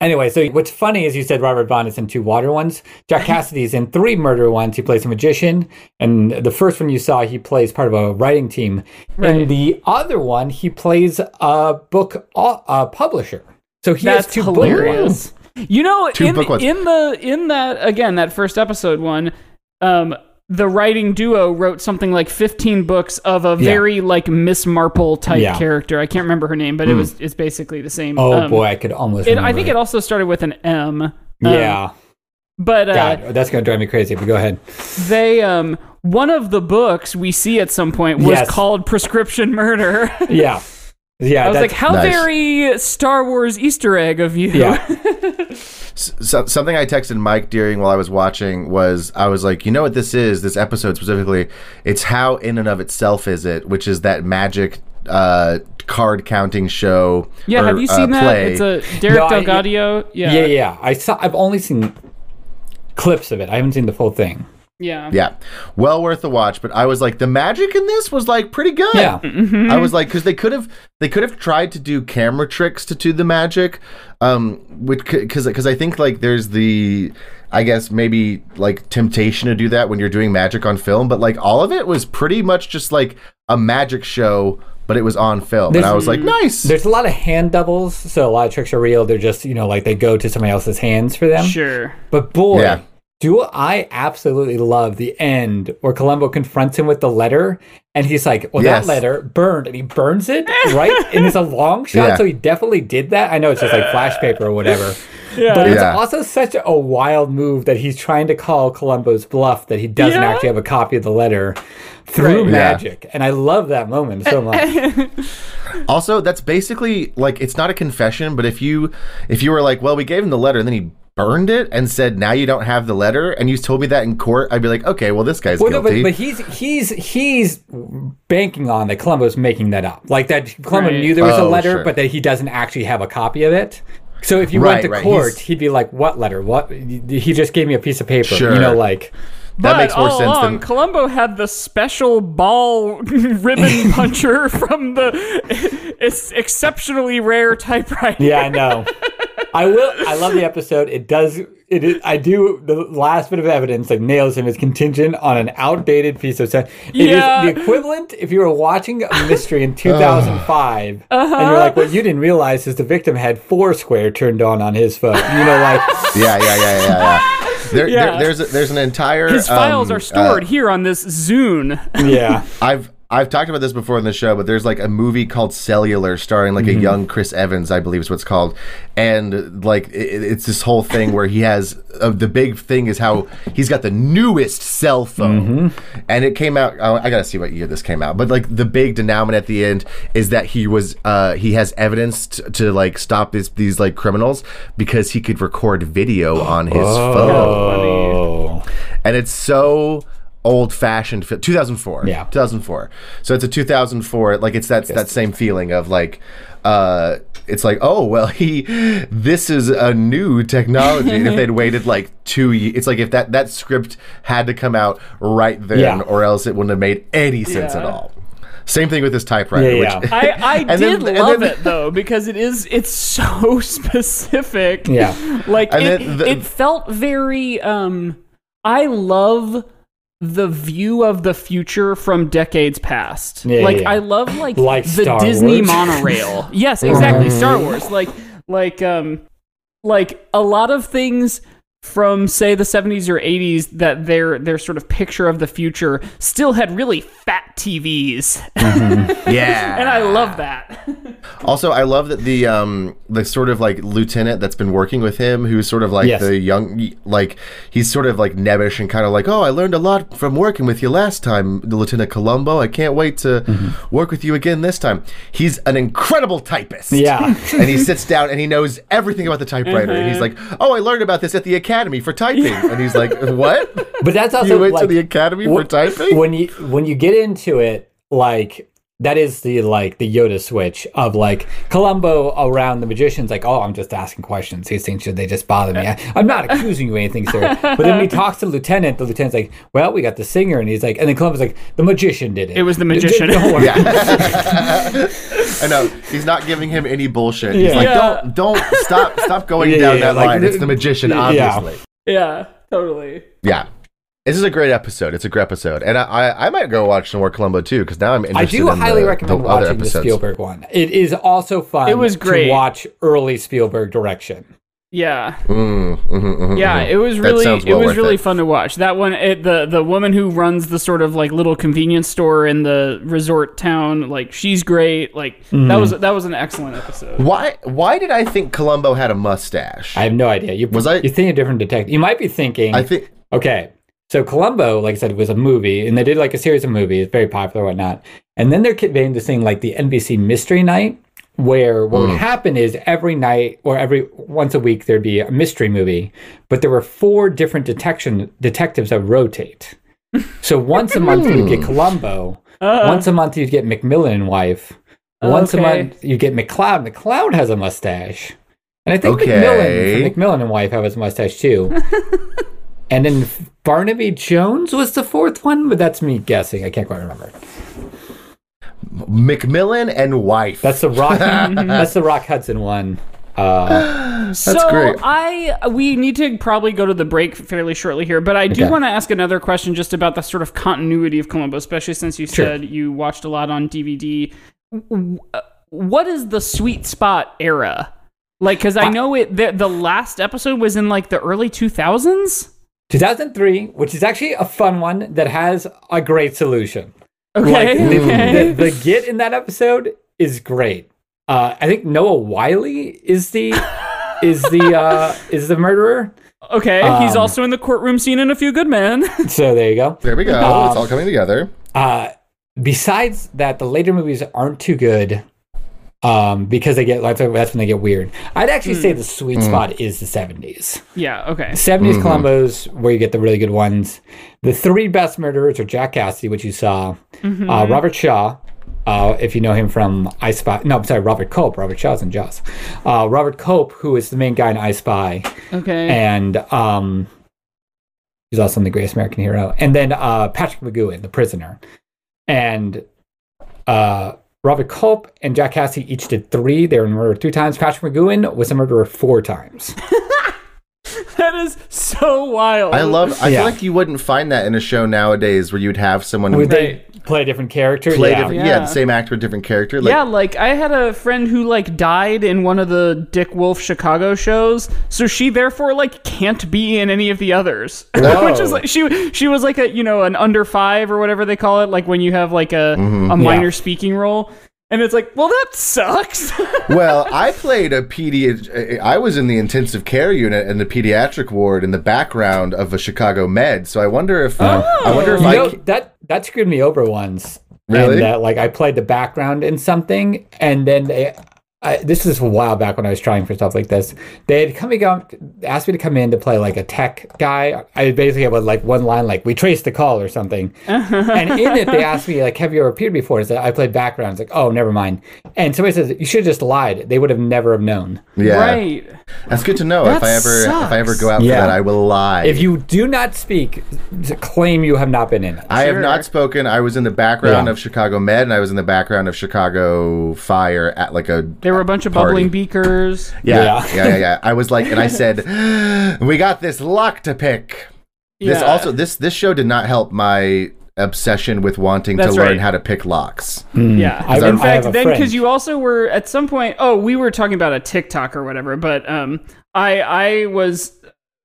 anyway, so what's funny is you said Robert Vaughn is in two water ones. Jack Cassidy's in three murder ones. He plays a magician, and the first one you saw, he plays part of a writing team. Right. And the other one, he plays a book uh, a publisher. So he That's has two book hilarious. ones. You know, Two in, book ones. in the in that again that first episode one, um, the writing duo wrote something like 15 books of a very like Miss Marple type Yeah. character. I can't remember her name, but it was it's basically the same. Oh Um, boy, I could almost. It, I think it also started with an M. Um, Yeah, but uh, God, that's gonna drive me crazy. But go ahead. they um one of the books we see at some point was Yes. called Prescription Murder. Yeah, yeah. I was like, how Nice. very Star Wars Easter egg of you. yeah, so, something I texted Mike during while I was watching was I was like, you know what this is? This episode specifically, it's how in and of itself is it, which is that magic uh, card counting show. Yeah, or, have you uh, seen that? It's a Derek No, I- Yeah. yeah, yeah. I saw. I've only seen clips of it. I haven't seen the full thing. Yeah. Yeah, well worth the watch. But I was like, the magic in this was like pretty good. Yeah. I was like, because they could have they could have tried to do camera tricks to do the magic, um, which because because I think like there's the I guess maybe like temptation to do that when you're doing magic on film, but like all of it was pretty much just like a magic show, but it was on film, and I was like, nice. There's a lot of hand doubles, so a lot of tricks are real. They're just, you know, like they go to somebody else's hands for them. Sure. But boy, Yeah. Do I absolutely love the end where Columbo confronts him with the letter and he's like, Well, Yes. that letter burned, and he burns it, right? and it's a long shot, Yeah. so he definitely did that. I know it's just like flash paper or whatever. Yeah. But it's Yeah. also such a wild move that he's trying to call Columbo's bluff that he doesn't Yeah. actually have a copy of the letter through Right. Yeah. magic. And I love that moment so much. Also, that's basically like it's not a confession, but if you if you were like, well, we gave him the letter and then he burned it and said now you don't have the letter and you told me that in court, I'd be like, okay, well this guy's Well, no, guilty. but, but he's he's he's banking on that Columbo's making that up, like that Columbo Right. knew there was a Oh, letter, sure. but that he doesn't actually have a copy of it. So if you Right, went to right, court, he's- he'd be like, "What letter? What? He just gave me a piece of paper." Sure. You know, like that but makes more all sense along, than Columbo had the special ball ribbon puncher from the it's exceptionally rare typewriter. yeah, I know. I will. I love the episode. It does. It is. I do. The last bit of evidence that nails him is contingent on an outdated piece of. Stuff. It is Yeah. the equivalent if you were watching a mystery in 2005 and you're like, what you didn't realize is the victim had Foursquare turned on on his phone. You know, like yeah, yeah, yeah, yeah, yeah. There, Yeah. there, there's a, there's an entire His files um, are stored uh, here on this Zune. yeah. I've I've talked about this before in the show, but there's like a movie called Cellular starring like Mm-hmm. a young Chris Evans, I believe is what it's called. And like it, it's this whole thing where he has uh, the big thing is how he's got the newest cell phone. Mm-hmm. And it came out, oh, I got to see what year this came out. But like the big denouement at the end is that he was, uh, he has evidence t- to like stop this, these like criminals because he could record video on his phone Oh. and it's so old fashioned 2004 Yeah. 2004 so it's a 2004 like it's that that same feeling of like uh it's like oh well he this is a new technology and if they'd waited like two ye- it's like if that that script had to come out right then Yeah. or else it wouldn't have made any sense at all same thing with this typewriter Yeah, which. I, I And did then- and love then- it though because it is it's so specific. Yeah. like And it, the- it felt very. Um, I love the view of the future from decades past. Yeah, like yeah. I love like, Like the Star Disney Wars. monorail. yes, exactly. Star Wars. Like like um like a lot of things from say the 70s or 80s that their their sort of picture of the future still had really fat TVs. Mm-hmm. yeah and I love that. Also, I love that the um the sort of like lieutenant that's been working with him, who's sort of like Yes. the young, like he's sort of like nebbish and kind of like, oh, I learned a lot from working with you last time, the Lieutenant Columbo. I can't wait to mm-hmm. work with you again this time. He's an incredible typist. Yeah. and he sits down and he knows everything about the typewriter. And he's mm-hmm. like, oh, I learned about this at the academy for typing. And he's like, what? But that's also you went like to the academy for typing? when you when you get into it, like that is the like the Yoda switch of like Columbo around the magicians, like, oh, I'm just asking questions. These things should they just bother me? I, I'm not accusing you of anything, sir. But then when he talks to the lieutenant, the lieutenant's like, well, we got the singer, and he's like, and then Columbo's like, the magician did it. It was the magician. Don't worry. I know he's not giving him any bullshit. He's Yeah. like, Yeah. don't, don't stop, stop going Yeah, down yeah, that like, line. It's the- the magician, yeah. obviously. Yeah, totally. Yeah. This is a great episode. It's a great episode, and I I, I might go watch some more Columbo too because now I'm interested. I do in highly the, recommend the other watching the. Spielberg one. It is also fun. It was great. to watch early Spielberg direction. Yeah. Mm, mhm, mhm, Yeah, mhm. it was That really sounds it was really it. fun to watch. That one it, the the woman who runs the sort of like little convenience store in the resort town, like she's great. Like Mm-hmm. that was that was an excellent episode. Why why did I think Columbo had a mustache? I have no idea. You Was I- You think a different detective? You might be thinking. I think Okay. So Columbo, like I said, was a movie, and they did like a series of movies, very popular, whatnot. And then they're conveying this thing like the NBC Mystery Night, where what would mm. happen is every night or every once a week there'd be a mystery movie, but there were four different detection detectives that rotate. So once a month you'd get hmm. Columbo, uh-huh. once a month you'd get McMillan and wife, once a month you get McCloud. McCloud has a mustache. And I think Okay. McMillan, McMillan and wife have his mustache too. And then Barnaby Jones was the fourth one, but that's me guessing. I can't quite remember. McMillan and wife. That's the Rock. that's the Rock Hudson one. Uh, so great. I we need to probably go to the break fairly shortly here, but I do Okay. want to ask another question just about the sort of continuity of Columbo, especially since you Sure. said you watched a lot on DVD. What is the sweet spot era? Like, because I know it. The, the last episode was in like the early two thousands. 2003, which is actually a fun one that has a great solution. Okay. Like, the, okay. the, the get in that episode is great. Uh, I think Noah Wyle is the is the uh, is the murderer. okay. He's um, also in the courtroom scene in A Few Good Men. So there you go. there we go. Um, it's all coming together. Uh, besides that, the later movies aren't too good um, because they get that's that's when they get weird. I'd actually say the sweet spot is the 70s. yeah. Okay. 70s Columbos, where you get the really good ones. The three best murderers are Jack Cassidy, which you saw, uh, Robert Shaw. Uh, if you know him from I Spy, no, I'm sorry, Robert Culp. Robert Shaw's in Jaws. Uh, Robert Culp, who is the main guy in I Spy, Okay. and um, he's also in The Greatest American Hero. And then uh, Patrick McGoohan, the prisoner. And uh, Robert Culp and Jack Cassidy each did three. They were murdered two times. Patrick McGoohan was a murderer four times. that is so wild. I love. I Yeah. feel like you wouldn't find that in a show nowadays where you'd have someone. Would they- play a different character. play yeah. different, yeah. Yeah. the same actor, different character. Like, yeah, like I had a friend who like died in one of the Dick Wolf Chicago shows, so she therefore like can't be in any of the others. Which is like she she was like a you know an under five or whatever they call it, like when you have like a mm-hmm. a minor Yeah. speaking role, and it's like, well, that sucks. well, I played a pedi. I was in the intensive care unit in the pediatric ward in the background of a Chicago med. So I wonder if I wonder if You I know, ca- that that screwed me over once. Really? And, uh, like I played the background in something, and then they, I, this is a while back when I was trying for stuff like this. They had come out, asked me to come in to play like a tech guy. I basically had like one line like "We traced the call" or something, and in it they asked me like, "Have you ever appeared before?" So I played background. It's like, "Oh, never mind." And somebody says, "You should have just lied." They would have never have known. yeah, right. that's good to know. if I ever if I ever go out Yeah. for that, I will lie. If you do not speak, claim you have not been in it. I have not spoken. I was in the background Yeah. of Chicago Med, and I was in the background of Chicago Fire at like a. There were a bunch of Party. bubbling beakers. Yeah, Yeah. yeah, yeah, yeah. I was like, and I said, "We got this lock to pick." This Yeah. also this this show did not help my obsession with wanting That's to learn right. how to pick locks. Yeah. I- in I have fact, a then because you also were at some point. Oh, we were talking about a TikTok or whatever, but um, I I was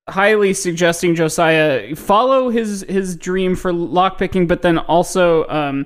highly suggesting Josiah follow his his dream for lockpicking, but then also um,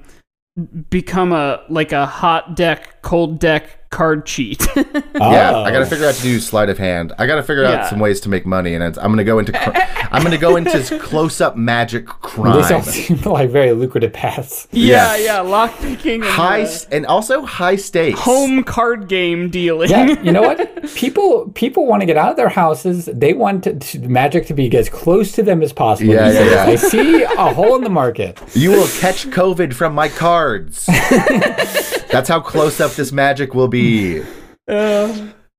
become a like a hot deck, cold deck card cheat. Yeah, Oh. I got to figure out to do sleight of hand. I got to figure Yeah. out some ways to make money, and it's, I'm going to go into cr- I'm going to go into close up magic crime. These all seem like very lucrative paths. yeah, Yeah. yeah, lockpicking and high s- and also high stakes. home card game dealing. Yeah, you know what? People people want to get out of their houses. They want to, to- magic to be as close to them as possible. Yeah, yeah, yeah. I see a hole in the market. You will catch COVID from my cards. That's how close up this magic will be.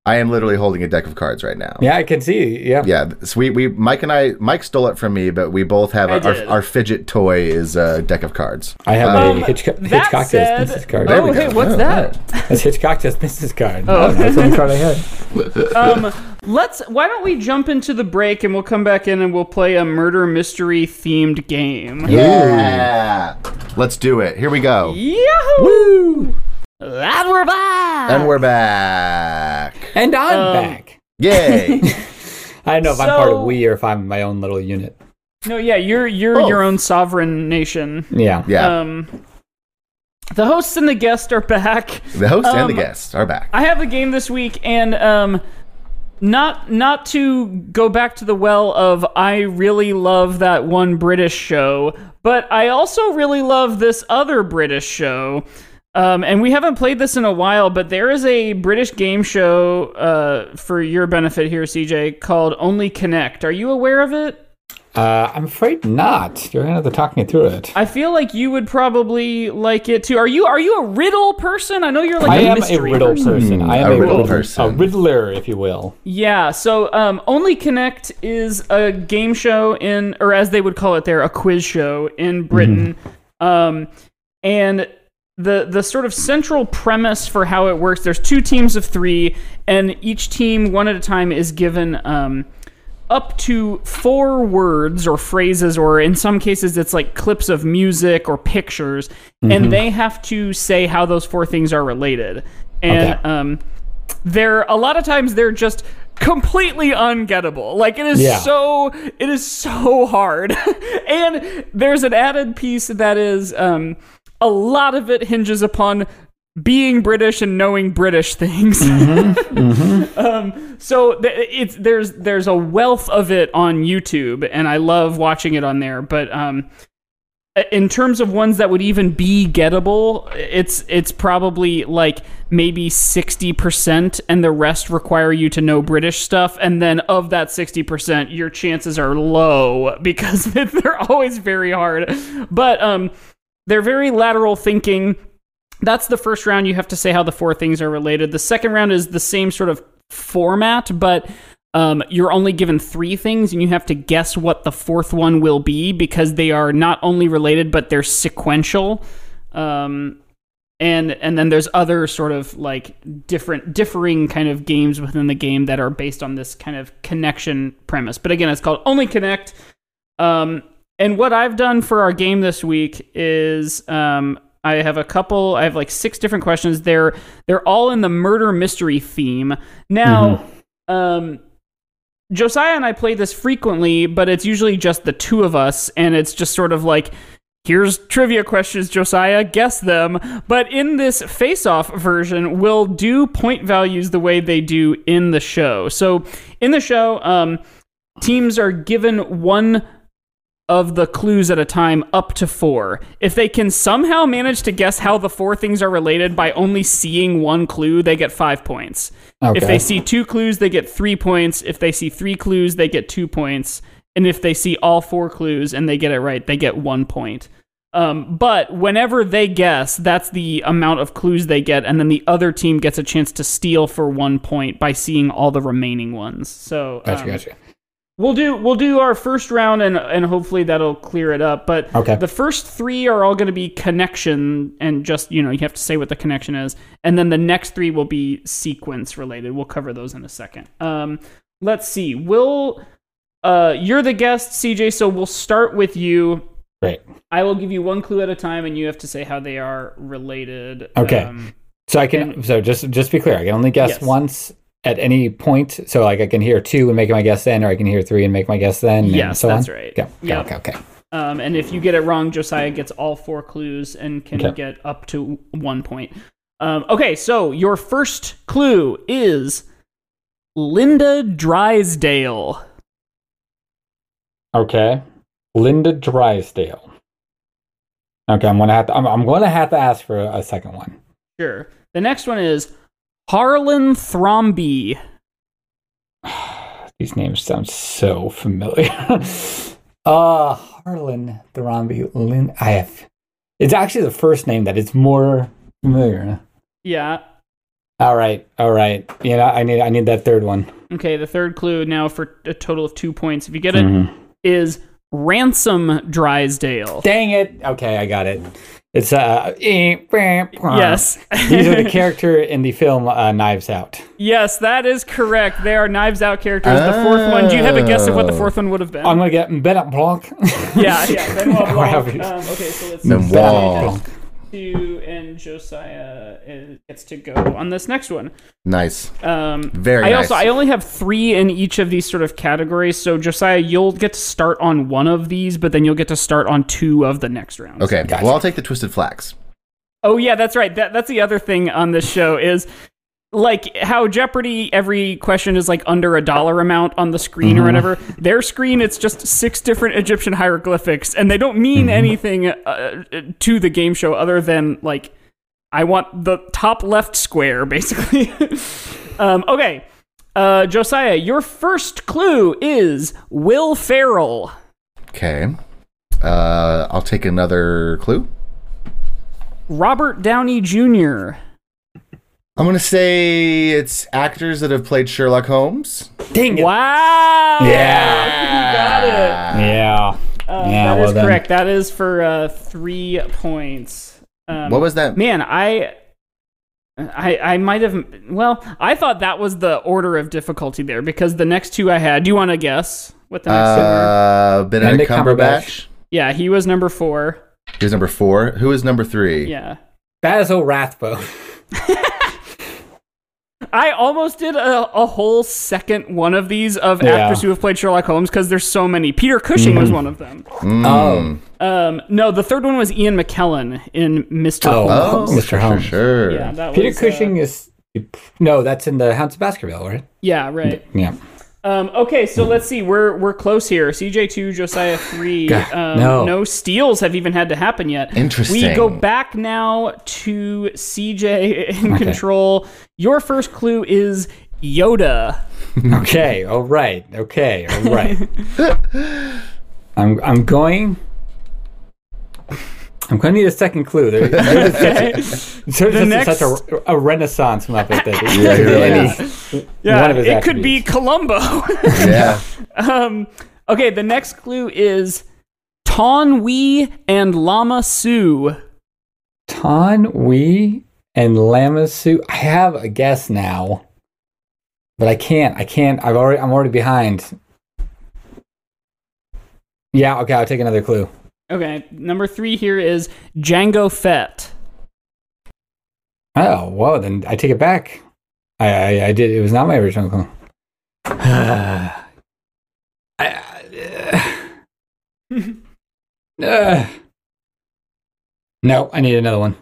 I am literally holding a deck of cards right now. Yeah, I can see. Yeah. Yeah, so we, we Mike and I Mike stole it from me, but we both have I our, our fidget toy is a deck of cards. I have Um, a Hitchcock, that Hitchcock said- business card. Oh, we hey, what's Oh, that? That's Hitchcock's business card. Oh. Oh, that's the only card I had. um, let's. Why don't we jump into the break and we'll come back in and we'll play a murder mystery themed game. Yeah. Let's do it. Here we go. Yahoo! And we're back. And we're back. And I'm Um, back. Yay. I don't know if I'm part of we or if I'm my own little unit. no, yeah, you're you're Both. your own sovereign nation. Yeah. Yeah. Um, the hosts and the guest are back. the host and the um, guests are back. I have a game this week, and um, not not to go back to the well of I really love that one British show, but I also really love this other British show. Um, and we haven't played this in a while, but there is a British game show uh, for your benefit here, CJ, called Only Connect. Are you aware of it? Uh, I'm afraid not. You're gonna have to talk me through it. I feel like you would probably like it too. Are you are you a riddle person? I know you're like I a am a riddle person. person. I am a a, riddle riddle person. A riddler, if you will. Yeah, so um, Only Connect is a game show in, or as they would call it there, a quiz show in Britain. Um, and the the sort of central premise for how it works, there's two teams of three, and each team one at a time is given um, up to four words or phrases, or in some cases it's like clips of music or pictures, and they have to say how those four things are related. And Okay. um, they're a lot of times they're just completely ungettable. Like it is Yeah. so it is so hard. and there's an added piece that is um a lot of it hinges upon being British and knowing British things. um, so th- it's there's there's a wealth of it on YouTube, and I love watching it on there. But um, in terms of ones that would even be gettable, it's it's probably like maybe sixty percent, and the rest require you to know British stuff. And then of that sixty percent, your chances are low because they're always very hard. But um, they're very lateral thinking. That's the first round. You have to say how the four things are related. The second round is the same sort of format, but um, you're only given three things, and you have to guess what the fourth one will be because they are not only related, but they're sequential. Um, and and then there's other sort of like different differing kind of games within the game that are based on this kind of connection premise. But again, it's called Only Connect. Um, and what I've done for our game this week is um, I have a couple. I have like six different questions. They're they're all in the murder mystery theme. Now, um, Josiah and I play this frequently, but it's usually just the two of us, and it's just sort of like. Here's trivia questions, Josiah. Guess them. But in this face off version, we'll do point values the way they do in the show. So in the show, um, teams are given one of the clues at a time up to four. If they can somehow manage to guess how the four things are related by only seeing one clue, they get five points. Okay. If they see two clues, they get three points. If they see three clues, they get two points. And if they see all four clues and they get it right, they get one point. Um, but whenever they guess, that's the amount of clues they get, and then the other team gets a chance to steal for one point by seeing all the remaining ones. So Gotcha, um, gotcha. We'll do we'll do our first round and and hopefully that'll clear it up. But Okay. the first three are all going to be connection and just you know you have to say what the connection is, and then the next three will be sequence related. We'll cover those in a second. Um, let's see. We'll uh, you're the guest, CJ. So we'll start with you. Great. I will give you one clue at a time, and you have to say how they are related. Okay. Um, So I can. So just just be clear. I can only guess Yes. once at any point. So like I can hear two and make my guess then, or I can hear three and make my guess then. and Yes, so that's on. right. Yeah. Okay. Yep. Okay. Okay. Um, and if you get it wrong, Josiah gets all four clues and can Okay. get up to one point. Um, okay, so your first clue is Linda Drysdale. Okay. Linda Drysdale. Okay, I'm gonna have to. I'm, I'm gonna have to ask for a, a second one. Sure. The next one is Harlan Thrombey. These names sound so familiar. uh Harlan Thrombey Lin. I have. It's actually the first name that is more familiar. Yeah. All right. All right. Know, I need. I need that third one. Okay, the third clue now for a total of two points. If you get it, Mhm. is Ransom Drysdale. Dang it. Okay, I got it. It's uh. Yes. These are the character in the film uh, Knives Out. yes, that is correct. They are Knives Out characters. The fourth one, do you have a guess of what the fourth one would have been? I'm gonna get Benoit Blanc. Yeah, yeah. Benoit Blanc. Um, okay, so let's Benoit. Blanc. Two and Josiah uh, gets to go on this next one. Nice. Um, Very I nice. also I only have three in each of these sort of categories. So Josiah, you'll get to start on one of these, but then you'll get to start on two of the next rounds. Okay. Gotcha. Well, I'll take the twisted flax. Oh yeah, that's right. That that's the other thing on this show is like how Jeopardy every question is like under a dollar amount on the screen or whatever. Their screen it's just six different Egyptian hieroglyphics and they don't mean anything uh, to the game show other than like I want the top left square basically. um, okay. Uh, Josiah, your first clue is Will Ferrell. Okay. Uh, I'll take another clue. Robert Downey Jr. I'm gonna say it's actors that have played Sherlock Holmes. Dang it. Wow! Yeah. you got it. Yeah. Uh, Yeah, that well is done. correct. That is for uh, three points. Um, What was that? Man, I, I, I might have. Well, I thought that was the order of difficulty there because the next two I had. Do you want to guess what the next two were? Uh, Benedict Benedict Cumberbatch. Cumberbatch. Yeah, he was number four. He was number four. Who is number three? Yeah, Basil Rathbone. I almost did a, a whole second one of these of Yeah. actors who have played Sherlock Holmes because there's so many. Peter Cushing was one of them. Mm. Oh. Um, no, the third one was Ian McKellen in Mr. Oh. Holmes. Oh, Mr. sure, Holmes. Sure. Yeah, that Peter was, uh, Cushing is. No, that's in the Hounds of Baskerville, right? yeah, right. Yeah. Um, okay, so let's see. We're we're close here. CJ two, Josiah three. God, Um, no. no steals have even had to happen yet. Interesting. We go back now to CJ in Okay. control. Your first clue is Yoda. Okay. All right. Okay. All right. I'm. I'm going. I'm going to need a second clue. There, there's Okay. such, there's next- such a, a renaissance Muppet that it Yeah, could be really any- yeah, one of his it could be. Columbo. Yeah. um, okay, the next clue is Taun We and Lama Su. Taun We and Lama Su. I have a guess now, but I can't. I can't. I've already. I'm already behind. Yeah, okay, I'll take another clue. Okay, number three here is Jango Fett. Oh, well, then I take it back. I, I, I did. It was not my original clue. I, uh, no, I need another one.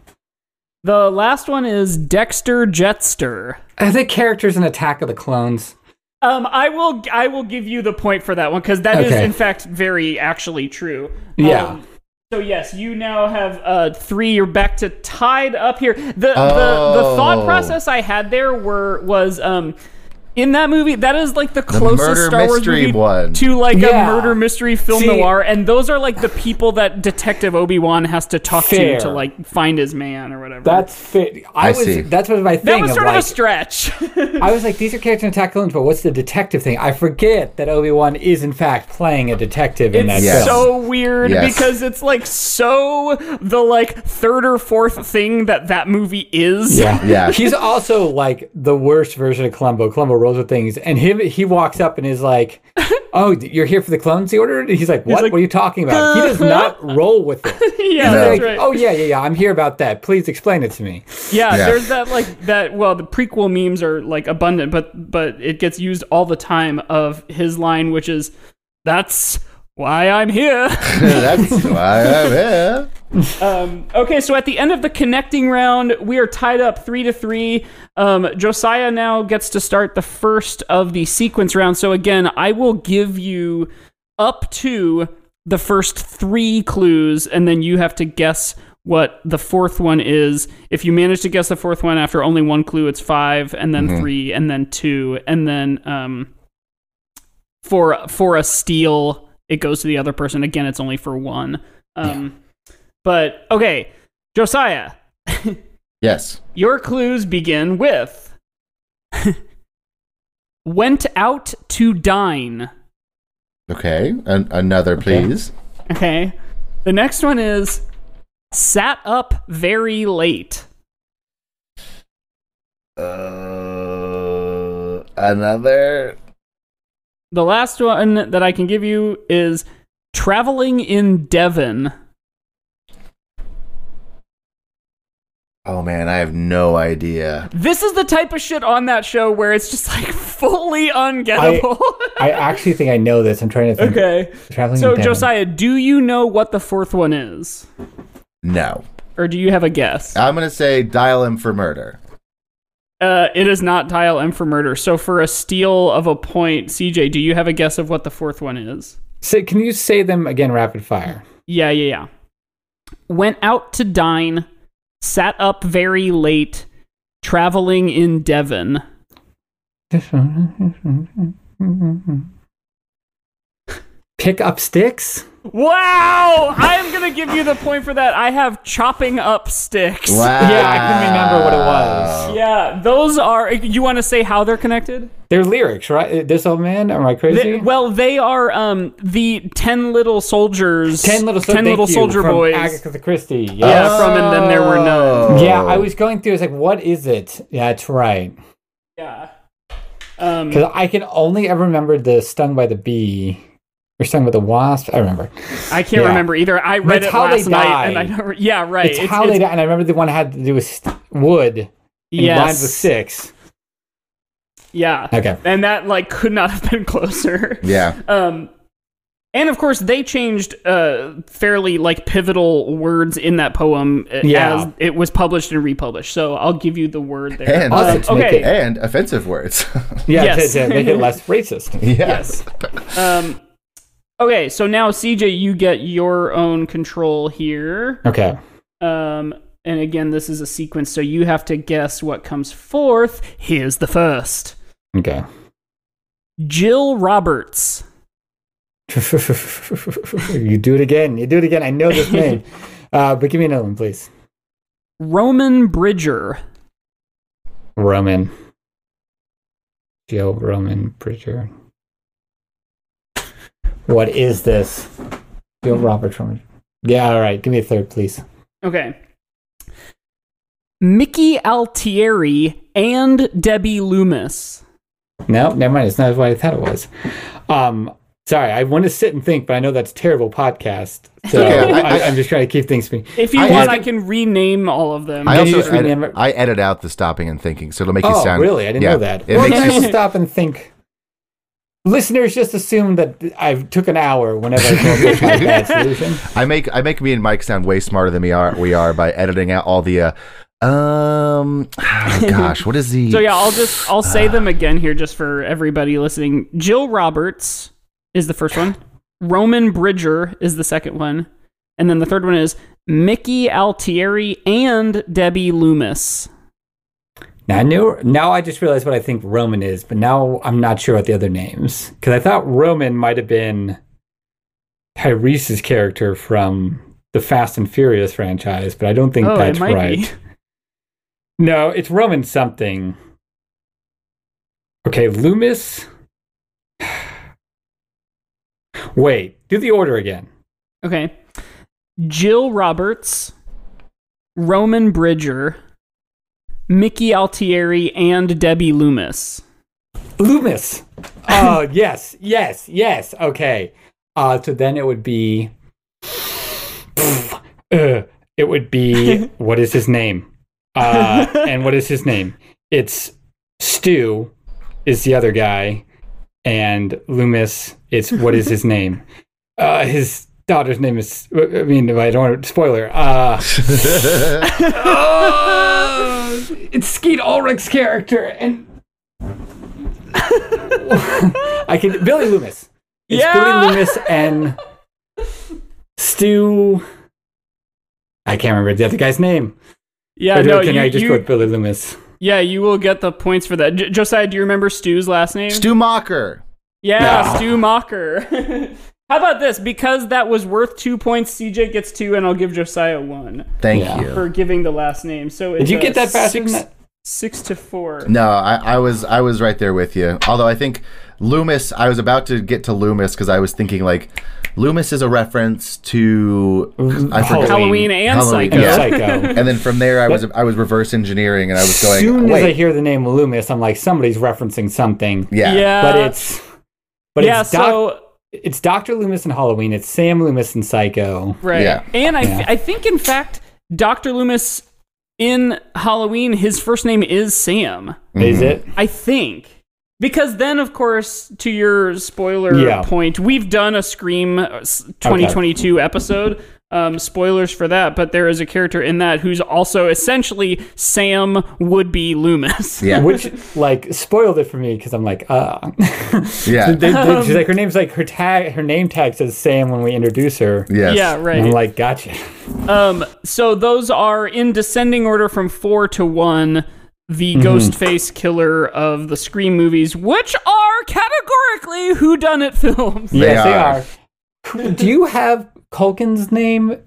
The last one is Dexter Jettster. Are the characters in Attack of the Clones? Um, I will I will give you the point for that one because that is Okay. in fact very actually true. Yeah. Um, so yes, you now have uh, three. You're back to tied up here. The the, the Oh. thought process I had there were was um in that movie that is like the closest murder Star Wars mystery movie one. to like Yeah. a murder mystery film See- noir, and those are like the people that Detective Obi Wan has to talk Fair. to to like find his man or whatever. That's fit. I, I was. see. That's what my thing. that was sort of like, a stretch. I was like, these are characters in Attack of Clones, but what's the detective thing? I forget that Obi Wan is in fact playing a detective in that It's Yes. film. so weird Yes. because it's like so the like third or fourth thing that that movie is. Yeah. Yeah. He's also like the worst version of Columbo. Columbo rolls with things, and him he walks up and is like, "Oh, you're here for the clones he ordered?" And he's like, "What? like, what are you talking about?" He does not roll with it. yeah, He's that's like, right. "Oh yeah, yeah, yeah. I'm here about that. Please explain it to me." yeah, Yeah. there's that like that. Well, the prequel memes are like abundant, but but it gets used all the time of his line, which is, "That's why I'm here." That's why I'm here. Um, okay, so at the end of the connecting round, we are tied up three to three. Um, Josiah now gets to start the first of the sequence round. So again, I will give you up to the first three clues, and then you have to guess what the fourth one is. If you manage to guess the fourth one after only one clue, it's five, and then three, and then two, and then um, for for a steal, it goes to the other person. Again, it's only for one. Um, But okay, Josiah, Yes. your clues begin with went out to dine. Okay. An- another, please. Okay. The next one is sat up very late. Uh, another. The last one that I can give you is traveling in Devon. Oh man, I have no idea. This is the type of shit on that show where it's just like fully ungettable. I actually think I know this. I'm trying to think. okay. Traveling So in Devon. Josiah, do you know what the fourth one is? No. Or do you have a guess? I'm gonna say dial M for murder. Uh, it is not dial M for murder. So for a steal of a point, CJ, do you have a guess of what the fourth one is? Say, can you say them again, rapid fire? Yeah, yeah, yeah. Went out to dine, sat up very late, traveling in Devon. Pick up sticks. Wow! I am gonna give you the point for that. I have chopping up sticks. Wow. Yeah, I can't remember what it was. Yeah, those are. You want to say how they're connected? They're lyrics, right? This old man. Am I crazy? They- well, they are um the ten little soldiers. ten little, so- ten little you, soldier from boys. Agatha Christie. yeah, Yeah. from and then there were none. Yeah, I was going through. I was like, "What is it?" Yeah, that's right. Yeah. Um, Because I can only ever remember the stung by the bee or talking about the wasp. I remember. I can't yeah. remember either. I read It's it how they last night, and die. I don't. re- Yeah, right. It's, how they died, and I remember the one had to do with wood and Yes. lines with six. Yeah. Okay. And that like could not have been closer. Yeah. Um, and of course, they changed uh, fairly like pivotal words in that poem uh, Yeah. as it was published and republished. So I'll give you the word there. And- Um, to make okay. it- And offensive words. Yeah, Yes. to, to make it less racist. yes. Um, okay, so now CJ, you get your own control here. Okay. Um, and again, this is a sequence, so you have to guess what comes forth. Here's the first Okay. Jill Roberts. you do it again. You do it again. I know this name. Uh, but give me another one, please. Roman Bridger. Roman. Jill Roman Bridger. What is this? Joe Robert Roman. Yeah, all right. Give me a third, please. Okay. Mickey Altieri and Debbie Loomis. No, never mind. It's not what I thought it was. Um, Sorry, I want to sit and think, but I know that's terrible podcast. So Okay, I- I, I- am just trying to keep things. Be- If you I- want, I- I can rename all of them. I also just edit. I edit out the stopping and thinking, so it'll make you oh, sound. really? I didn't yeah, know that. It well, makes you, stop and think. Listeners just assume that I took an hour whenever I come up with my bad solution. I make I make me and Mike sound way smarter than we are. We are by editing out all the. Uh, um, gosh, what is the? So yeah, I'll just I'll say them again here just for everybody listening. Jill Roberts is the first one. Roman Bridger is the second one. And then the third one is Mickey Altieri and Debbie Loomis. Now I knew. Now I just realized what I think Roman is, but now I'm not sure what the other names. Because I thought Roman might have been Tyrese's character from the Fast and Furious franchise, but I don't think Oh, that's it might right. be. No, it's Roman something. Okay, Loomis. Wait, do the order again. Okay. Jill Roberts, Roman Bridger, Mickey Altieri, and Debbie Loomis. Loomis. Oh, yes, yes, yes. Okay. Uh, so then it would be. Uh, it would be. what is his name? Uh, and what is his name? It's Stu, is the other guy, and Loomis is what is his name? Uh, his daughter's name is. I mean, I don't want to spoiler. Uh, uh, it's Skeet Ulrich's character, and I can Billy Loomis. It's Yeah! Billy Loomis and Stu. I can't remember the other guy's name. Yeah, Or no, can you, I just you- go with Billy Loomis? yeah, you will get the points for that. J- Josiah, do you remember Stu's last name? Stu Macher. Yeah, No. Stu Macher. How about this? Because that was worth two points, CJ gets two, and I'll give Josiah one Thank Yeah. you. for giving the last name. So it's Did you get that faster six, that? Six to four. No, I, I was I was right there with you. Although I think Loomis, I was about to get to Loomis because I was thinking like Loomis is a reference to I forgot Halloween and Halloween, Psycho. yeah. Psycho. And then from there, I was I was reverse engineering, and I was going. As going. soon as I hear the name Loomis, I'm like, somebody's referencing something. yeah, Yeah. But it's but yeah, it's Doc, so it's Doctor Loomis in Halloween. It's Sam Loomis in Psycho. right. Yeah. And I, Yeah. I think in fact Dr. Loomis in Halloween his first name is Sam. Is it? I think. Because then, of course, to your spoiler Yeah. point, we've done a Scream uh, s- 2022 episode. Um, spoilers for that, but there is a character in that who's also essentially Sam would be Loomis. yeah, Which like spoiled it for me because I'm like, uh yeah, They- they- she's like her name's like her tag her name tag says Sam when we introduce her. yes. Yeah, And right. I'm like, gotcha. Um, so those are in descending order from four to one. The Ghostface killer of the Scream movies, which are categorically whoudonit films. They yes, are. they are. Do you have Culkin's name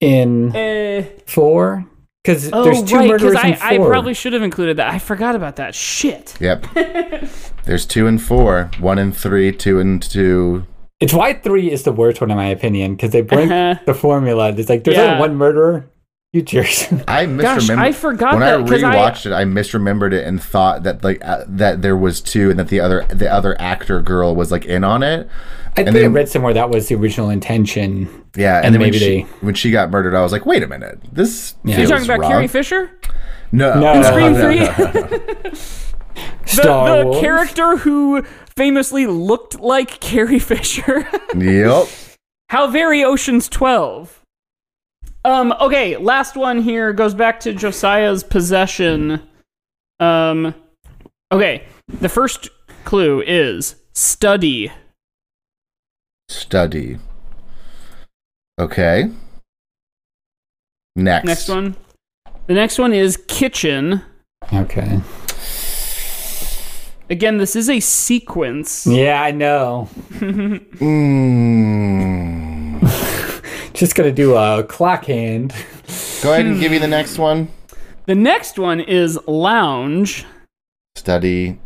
in Uh, four? Because oh, there's two right, murderers I, in I four. probably should have included that. I forgot about that. Shit. Yep. There's two and four, one and three, two and two. It's why three is the worst one in my opinion because they break Uh-huh. the formula. It's like there's Yeah. only one murderer. You cheers. I Gosh, misremembered. I forgot when that I 'cause I- rewatched it. I misremembered it and thought that like uh, that there was two, and that the other the other actor girl was like in on it. I think And I read somewhere that was the original intention. Yeah, and, And then when maybe she, they- when she got murdered, I was like, wait a minute, this Yeah. feels You're talking about wrong. Carrie Fisher? No, No. In Scream no, three? no, no. The, Star the Wars. character who famously looked like Carrie Fisher. yep. How very Ocean's 12. Um, okay, last one here goes back to Josiah's possession. Um, okay, the first clue is study. Study. Okay. Next. Next one. The next one is kitchen. Okay. Again, this is a sequence. Yeah, I know. Mm. Just gonna do a clock hand. Go ahead and give me the next one. The next one is lounge. Study.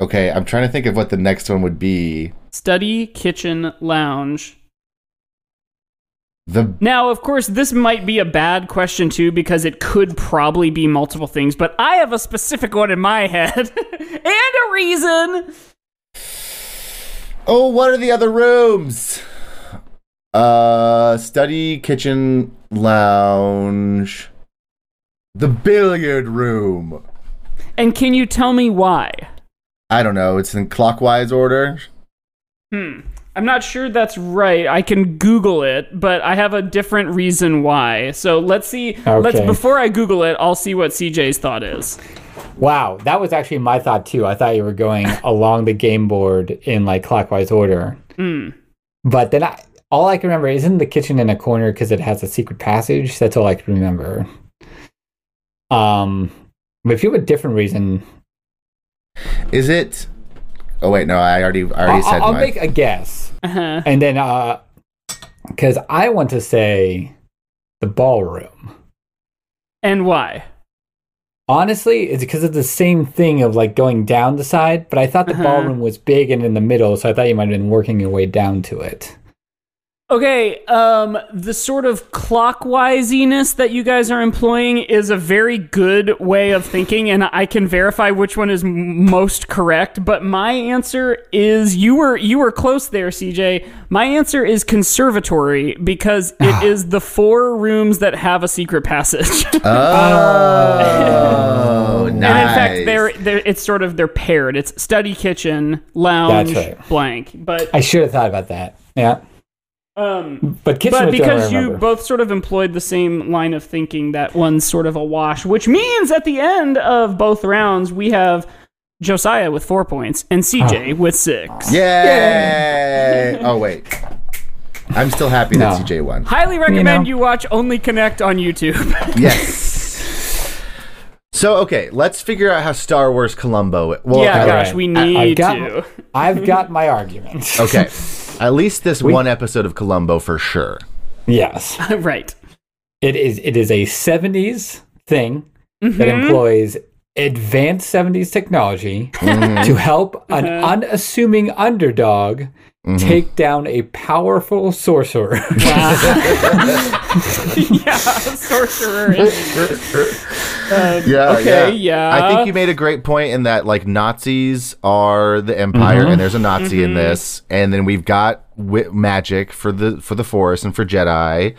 Okay, I'm trying to think of what the next one would be. Study, kitchen, lounge. The Now, of course, this might be a bad question too because it could probably be multiple things, but I have a specific one in my head and a reason. Oh, what are the other rooms? Uh, study, kitchen, lounge, the billiard room. And can you tell me why? I don't know. It's in clockwise order. Hmm. I'm not sure that's right. I can Google it, but I have a different reason why. So let's see. Let's before I Google it, I'll see what CJ's thought is. Wow, that was actually my thought too. I thought you were going along the game board in like clockwise order. Hmm. But then I, all I can remember isn't the kitchen in a corner because it has a secret passage. That's all I can remember. Um, but if you have a different reason, Is it? Oh wait, no. I already, I already I'll, said I'll mine. make a guess, Uh-huh. and then uh, because I want to say the ballroom. And why? Honestly, it's because of the same thing of like going down the side, but I thought the Uh-huh. ballroom was big and in the middle, so I thought you might have been working your way down to it. Okay, um, the sort of clockwisiness that you guys are employing is a very good way of thinking, and I can verify which one is m- most correct. But my answer is you were you were close there, CJ. My answer is conservatory because it is the four rooms that have a secret passage. Oh, nice. And in fact, they're, they're it's sort of they're paired. It's study, kitchen, lounge, That's right. blank. But I should have thought about that. Yeah, um, but kitchen but was the one I because you both sort of employed the same line of thinking, that one's sort of a wash. Which means at the end of both rounds, we have Josiah with four points and CJ Ah. with six. Yay! oh wait, I'm still happy that CJ won. Highly recommend you, know. watch Only Connect on YouTube. Yes. So okay, let's figure out how Star Wars Columbo. Well, yeah, gosh, right. we I- I've need got- to. I've got my argument. okay. At least this one episode of Columbo for sure. yes, right. it is. It is a '70s thing that Mhm. employs advanced '70s technology to help an Uh-huh. unassuming underdog take down a powerful sorcerer. yeah, sorcerer. Um, Yeah, okay, yeah. yeah. I think you made a great point in that like Nazis are the empire, and there's a Nazi in this, and then we've got wi- magic for the for the Force and for Jedi.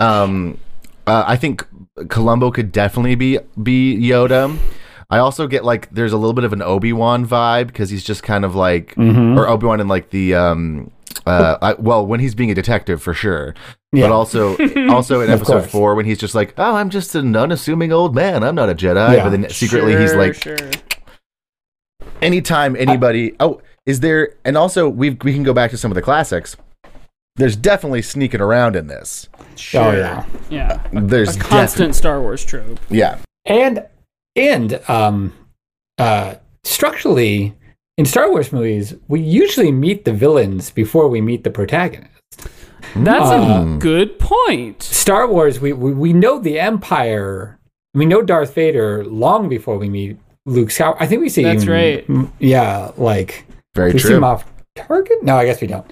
Um, uh, I think Columbo could definitely be be Yoda. I also get like there's a little bit of an Obi Wan vibe because he's just kind of like or Obi Wan in like the um uh I, well when he's being a detective for sure, Yeah. but also also in episode course. four when he's just like oh I'm just an unassuming old man I'm not a Jedi Yeah. but then secretly he's like sure. anytime anybody oh is there and also we we can go back to some of the classics. There's definitely sneaking around in this. Sure. Oh, yeah. Yeah. There's A constant Star Wars trope. yeah. and and um uh structurally in Star Wars movies we usually meet the villains before we meet the protagonist. That's Uh, a good point. Star Wars we, we we know the Empire we know Darth Vader long before we meet Luke Skywalker. I think we see That's even- right. Yeah, like Very we see true. him off target. No, I guess we don't.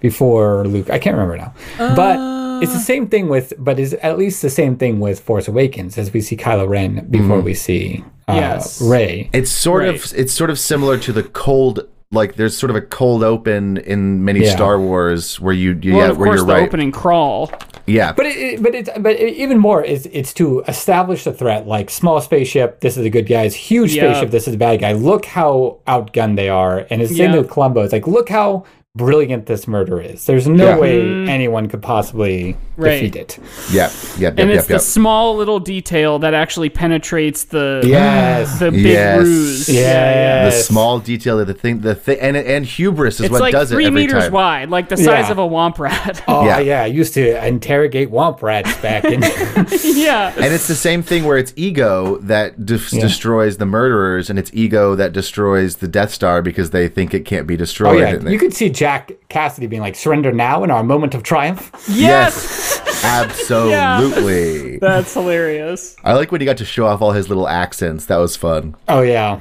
Before Luke, I can't remember now. but it's the same thing with, but is at least the same thing with Force Awakens as we see Kylo Ren before we see uh, Yes. Rey. It's sort Right. of it's sort of similar to the cold like there's sort of a cold open in many Yeah. Star Wars where you, you well, yeah of where course, you're the right. opening crawl. Yeah. But it, it- but it's but it, even more is it's to establish the threat. Like small spaceship, this is the good guys. Huge Yeah. spaceship, this is the bad guy. Look how outgunned they are. And it's the same with Columbo. It's like look how brilliant this murder is. There's no Yeah. way mm. anyone could possibly. Right. defeat it. Yep. Yep. And Yep. it's Yep. the Yep. small little detail that actually penetrates the Yes. the big Yes. ruse. Yes. Yeah, yeah. The small detail of the thing, the thing, and and hubris is It's what like does it three meters time. wide, like the size Yeah. of a womp rat. Oh Yeah. yeah. I used to interrogate womp rats back in yeah. And it's the same thing where it's ego that de- destroys the murderers, and it's ego that destroys the Death Star because they think it can't be destroyed. Oh destroyed. yeah. and they- You could see Jack Cassidy being like, surrender now in our moment of triumph. Yes. absolutely. That's hilarious. I like when he got to show off all his little accents. That was fun. Oh yeah.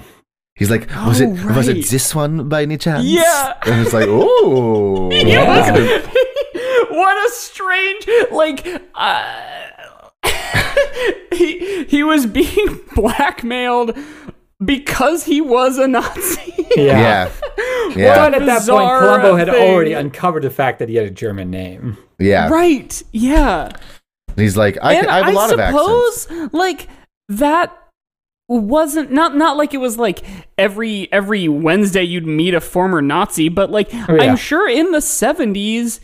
He's like, was it Oh, was it this one by any chance? Yeah. And it's like, oh, Yeah. what a strange like uh, he he was being blackmailed because he was a Nazi. Yeah. Yeah. But at that point, Bizarre Columbo had thing. already uncovered the fact that he had a German name. Yeah. right. Yeah. He's like, I, and I have a lot of accents. suppose like that wasn't not not like it was like every every Wednesday you'd meet a former Nazi, but like Oh, yeah. I'm sure in the 70s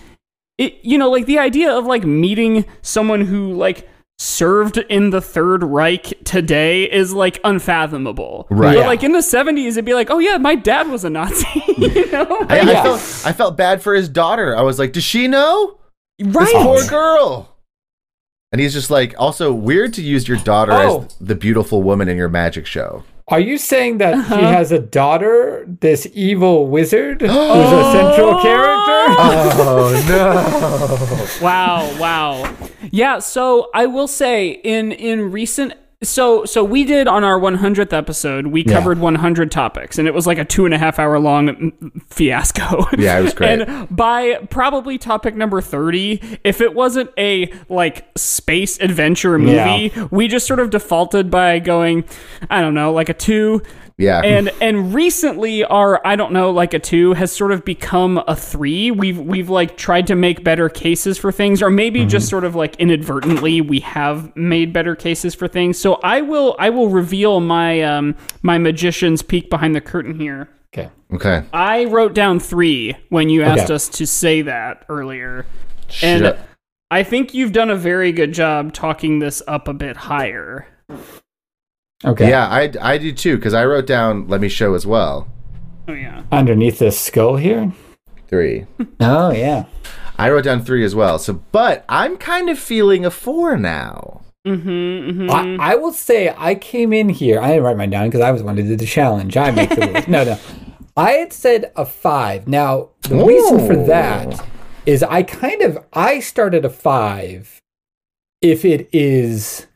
it you know like the idea of like meeting someone who like served in the Third Reich today is like unfathomable. Right. But Yeah. like in the 70s it'd be like, "Oh yeah, my dad was a Nazi." you know? I, I felt I felt bad for his daughter. I was like, does she know? right. This poor girl. And he's just like, also weird to use your daughter Oh. as the beautiful woman in your magic show. Are you saying that Uh-huh. he has a daughter, this evil wizard, who's a central character? Oh no! wow wow yeah so i will say in in recent so so we did on our 100th episode we Yeah. covered 100 topics and it was like a two and a half hour long fiasco Yeah, it was great. and by probably topic number 30 if it wasn't a like space adventure movie we just sort of defaulted by going i don't know like a two Yeah, and and recently our I don't know like a two has sort of become a three. We've we've like tried to make better cases for things, or maybe just sort of like inadvertently we have made better cases for things. So I will I will reveal my um my magician's peek behind the curtain here. Okay. okay. I wrote down three when you asked Okay. us to say that earlier, and I think you've done a very good job talking this up a bit higher. Okay. Yeah, I, I do too because I wrote down. Let me show as well. Oh yeah. Underneath this skull here. Three. Oh yeah. I wrote down three as well. So, but I'm kind of feeling a four now. Mm-hmm. mm-hmm. I, I will say I came in here. I didn't write mine down because I was one to do the challenge. I make the rules. No, no. I had said a five. Now the reason for that is I kind of I started a five. If it is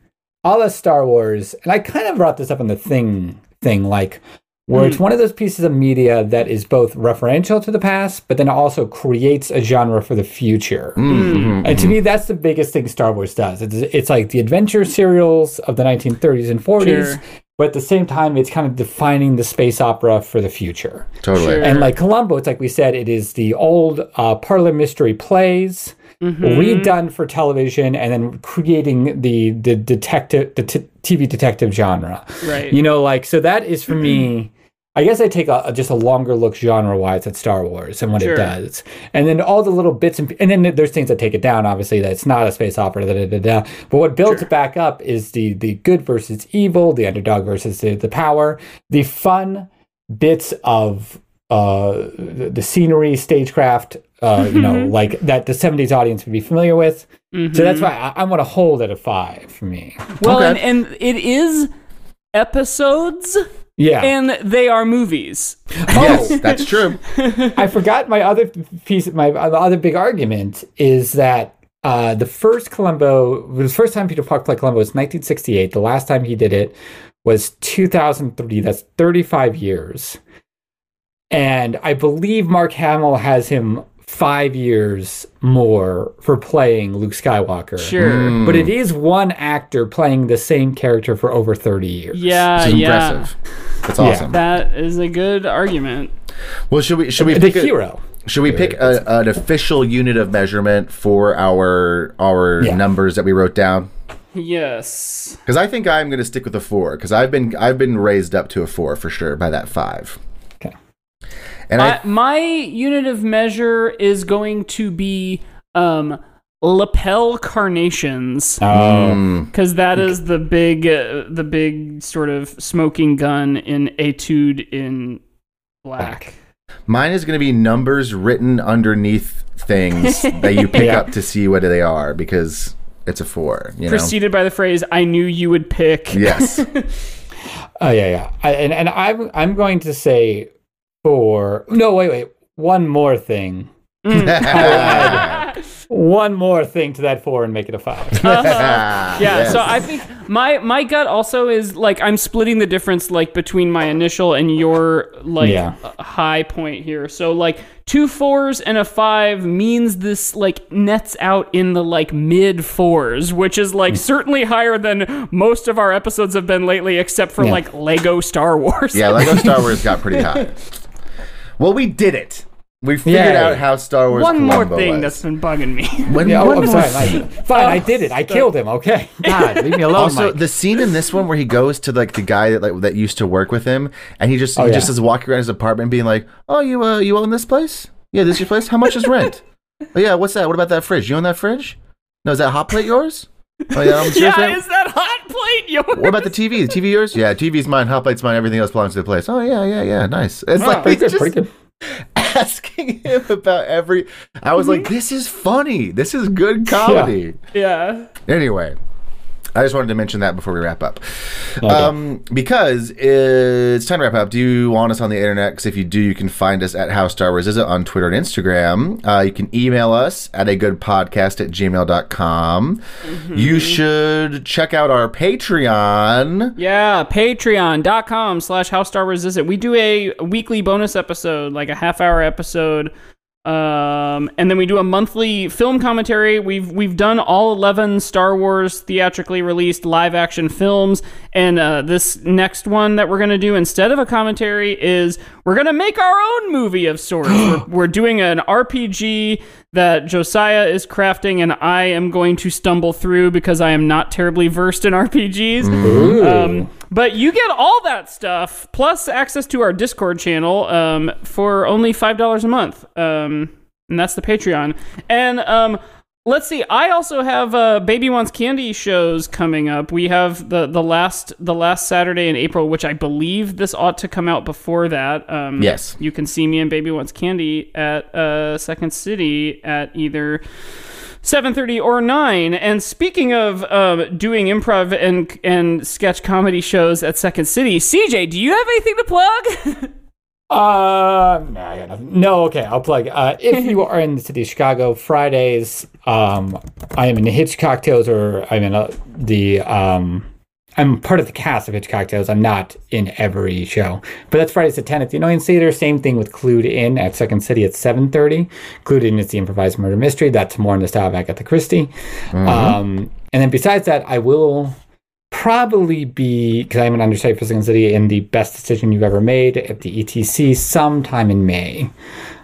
a la Star Wars, and I kind of brought this up in the thing thing, like where it's one of those pieces of media that is both referential to the past, but then also creates a genre for the future. Mm-hmm. And to me, that's the biggest thing Star Wars does. It's, it's like the adventure serials of the 1930s and 40s, Sure. but at the same time, it's kind of defining the space opera for the future. Totally. Sure. And like Columbo, it's like we said, it is the old uh, parlor mystery plays Mm-hmm. redone for television, and then creating the the detective, the t- TV detective genre. Right. You know, like so that is for me. I guess I take a, a- just a longer look genre wise at Star Wars and what Sure. it does, and then all the little bits and and then there's things that take it down. Obviously, that it's not a space opera. Da, da, da, da. But what builds it back up is the the good versus evil, the underdog versus the, the power, the fun bits of uh, the, the scenery, stagecraft. Uh, you know, like that the '70s audience would be familiar with. So that's why I, I want to hold it a five for me. Well, Okay. and, and it is episodes, Yeah. and they are movies. Yes, that's true. I forgot my other piece. My other big argument is that uh, the first Columbo, the first time Peter Falk played Columbo was 1968. The last time he did it was 2003. That's 35 years. And I believe Mark Hamill has him five years more for playing Luke Skywalker. Sure. Mm. But it is one actor playing the same character for over 30 years. Yeah, This is yeah. impressive. That's Yeah. awesome. That is a good argument. well, should we should we The pick a, hero. should we pick a, an official unit of measurement for our our Yeah. numbers that we wrote down? Yes. Because I think I'm going to stick with a four. Because I've been I've been raised up to a four for sure by that five. Okay. And I, I, my unit of measure is going to be um, lapel carnations Oh. Mm, because that is the big, uh, the big sort of smoking gun in Etude in black. mine is going to be numbers written underneath things that you pick Yeah. up to see what they are because it's a four. You know. Preceded by the phrase "I knew you would pick." Yes. Oh yeah, yeah. I, and and I'm I'm going to say for no wait wait one more thing. Mm. one more thing to that four and make it a five. yeah, Yes. so I think my my gut also is like I'm splitting the difference like between my initial and your like Yeah. high point here. So like two fours and a five means this like nets out in the like mid fours, which is like certainly higher than most of our episodes have been lately, except for Yeah. like Lego Star Wars. Yeah, Lego Star Wars got pretty high. Well, we did it. We figured Yay. out how Star Wars. One more thing was. that's been bugging me. When Yeah, one oh, I'm more sorry. I, fine, I did it. I killed him. Okay. God, leave me alone, Also, Mike. the scene in this one where he goes to like the guy that like that used to work with him, and he just Oh, he yeah. just is walking around his apartment, being like, "Oh, you uh, you own this place? Yeah, this your place? How much is rent? oh yeah, what's that? What about that fridge? You own that fridge? No, is that hot plate yours? Oh yeah, I'm serious, yeah, is that hot plate yours? What about the TV? The TV yours? Yeah, TV's mine. Hot plate's mine. Everything else belongs to the place. Oh yeah, yeah, yeah. Nice. It's like pretty he's good. Pretty good. asking him about every. I was Mm-hmm. like, this is funny. This is good comedy. Yeah. Anyway, I just wanted to mention that before we wrap up. Okay. Um, because it's time to wrap up. Do you want us on the internet? Because if you do, you can find us at How Star Wars Is It on Twitter and Instagram. Uh, you can email us at a good podcast at gmail.com. You should check out our Patreon. Yeah, patreon.com slash how Star Wars is it. We do a weekly bonus episode, like a half hour episode. Um, and then we do a monthly film commentary. We've we've done all eleven Star Wars theatrically released live action films, and uh, this next one that we're gonna do instead of a commentary is we're gonna make our own movie of sorts. we're, we're doing an RPG that Josiah is crafting, and I am going to stumble through because I am not terribly versed in RPGs. Ooh. Um, but you get all that stuff plus access to our Discord channel um, for only five dollars a month, um, and that's the Patreon. And um, let's see, I also have uh, Baby Wants Candy shows coming up. We have the the last the last Saturday in April, which I believe this ought to come out before that. Um, Yes. you can see me and Baby Wants Candy at uh, Second City at either. 7:30 or 9 and speaking of um, doing improv and and sketch comedy shows at Second City CJ do you have anything to plug? Uh, no, okay, I'll plug. Uh, if you are in the city of Chicago, Fridays, um, I am in the Hitch Cocktails, or I'm in uh, the um, I'm part of the cast of Hitch Cocktails. I'm not in every show, but that's Fridays at ten at the Annoyance Theater. Same thing with Clued In at Second City at seven thirty. Clued In is the improvised murder mystery. That's more in the style of Agatha Christie. Um, and then besides that, I will probably be because I'm an understudy for Second City in the best decision you've ever made at the ETC sometime in May.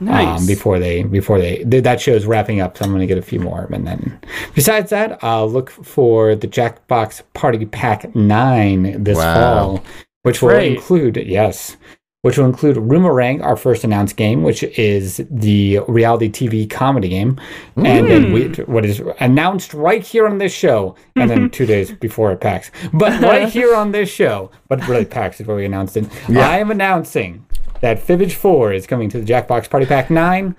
Nice. Um, before they before they th- that show's wrapping up, so I'm going to get a few more. And then besides that, I'll look for the Jackbox Party Pack Nine this Wow. fall, which will Great. include yes. Which will include Roomerang, our first announced game, which is the reality TV comedy game, and then we, hmm. what is announced right here on this show, and then two days before at PAX. But right here on this show, but really PAX is where we announced it. I am announcing that Fibbage 4 is coming to the Jackbox Party Pack 9.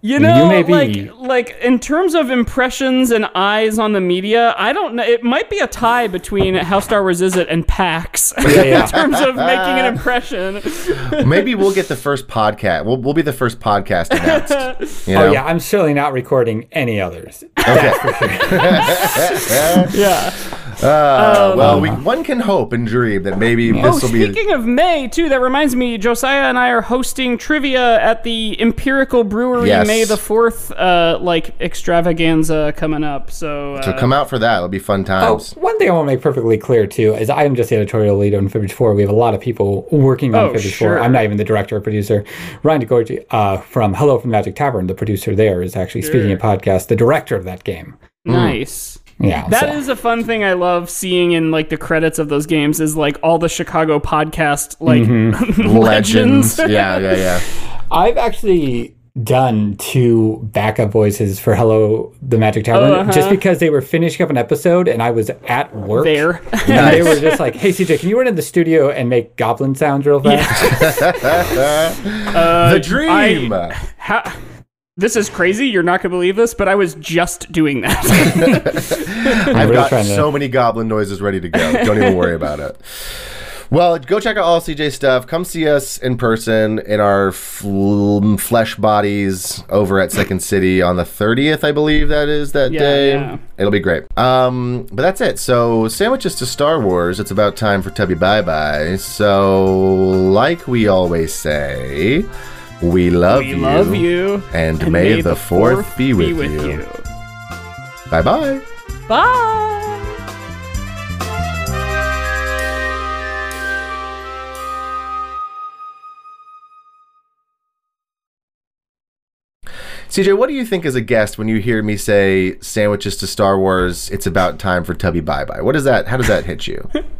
You know may be- like like in terms of impressions and eyes on the media I don't know it might be a tie between How Star Wars Is It and PAX yeah. in terms of making an impression Maybe we'll get the first podcast. We'll, we'll be the first podcast announced. You oh, know? Oh, yeah, I'm certainly not recording any others. yeah Uh, well, we, one can hope and dream that maybe Oh, this will be. speaking of May, too, that reminds me, Josiah and I are hosting trivia at the Empirical Brewery Yes. May the 4th, uh, like, extravaganza coming up. So, uh, So come out for that. It'll be fun Oh, times. one thing I want to make perfectly clear too is I am just the editorial lead on Fibbage 4. We have a lot of people working on Oh, Fibbage sure. 4. I'm not even the director or producer. Ryan DeGorgi uh, from Hello from Magic Tavern, the producer there, is actually speaking a podcast, the director of that game. nice. Yeah. That so- is a fun thing I love seeing in like the credits of those games is like all the Chicago podcast like Mm-hmm. legends. yeah, yeah, yeah. I've actually done two backup voices for Hello the Magic Tavern uh-huh. just because they were finishing up an episode and I was at work. there. And they were just like, hey, CJ, can you run in the studio and make goblin sounds real fast? the dream. How, this is crazy. You're not going to believe this, but I was just doing that. I've really got trying to- so many goblin noises ready to go. Don't even worry about it. Well, go check out all CJ stuff. Come see us in person in our fl- flesh bodies over at Second City on the 30th, I believe that is that Yeah, day. yeah. It'll be great. Um, but that's it. So, sandwiches to Star Wars. It's about time for Tubby Bye Bye. So, like we always say, we love We you. love you. And, may, the, fourth, be with, you. you. Bye bye. Bye. CJ, what do you think as a guest when you hear me say sandwiches to Star Wars? It's about time for Tubby Bye Bye. What is that? How does that hit you?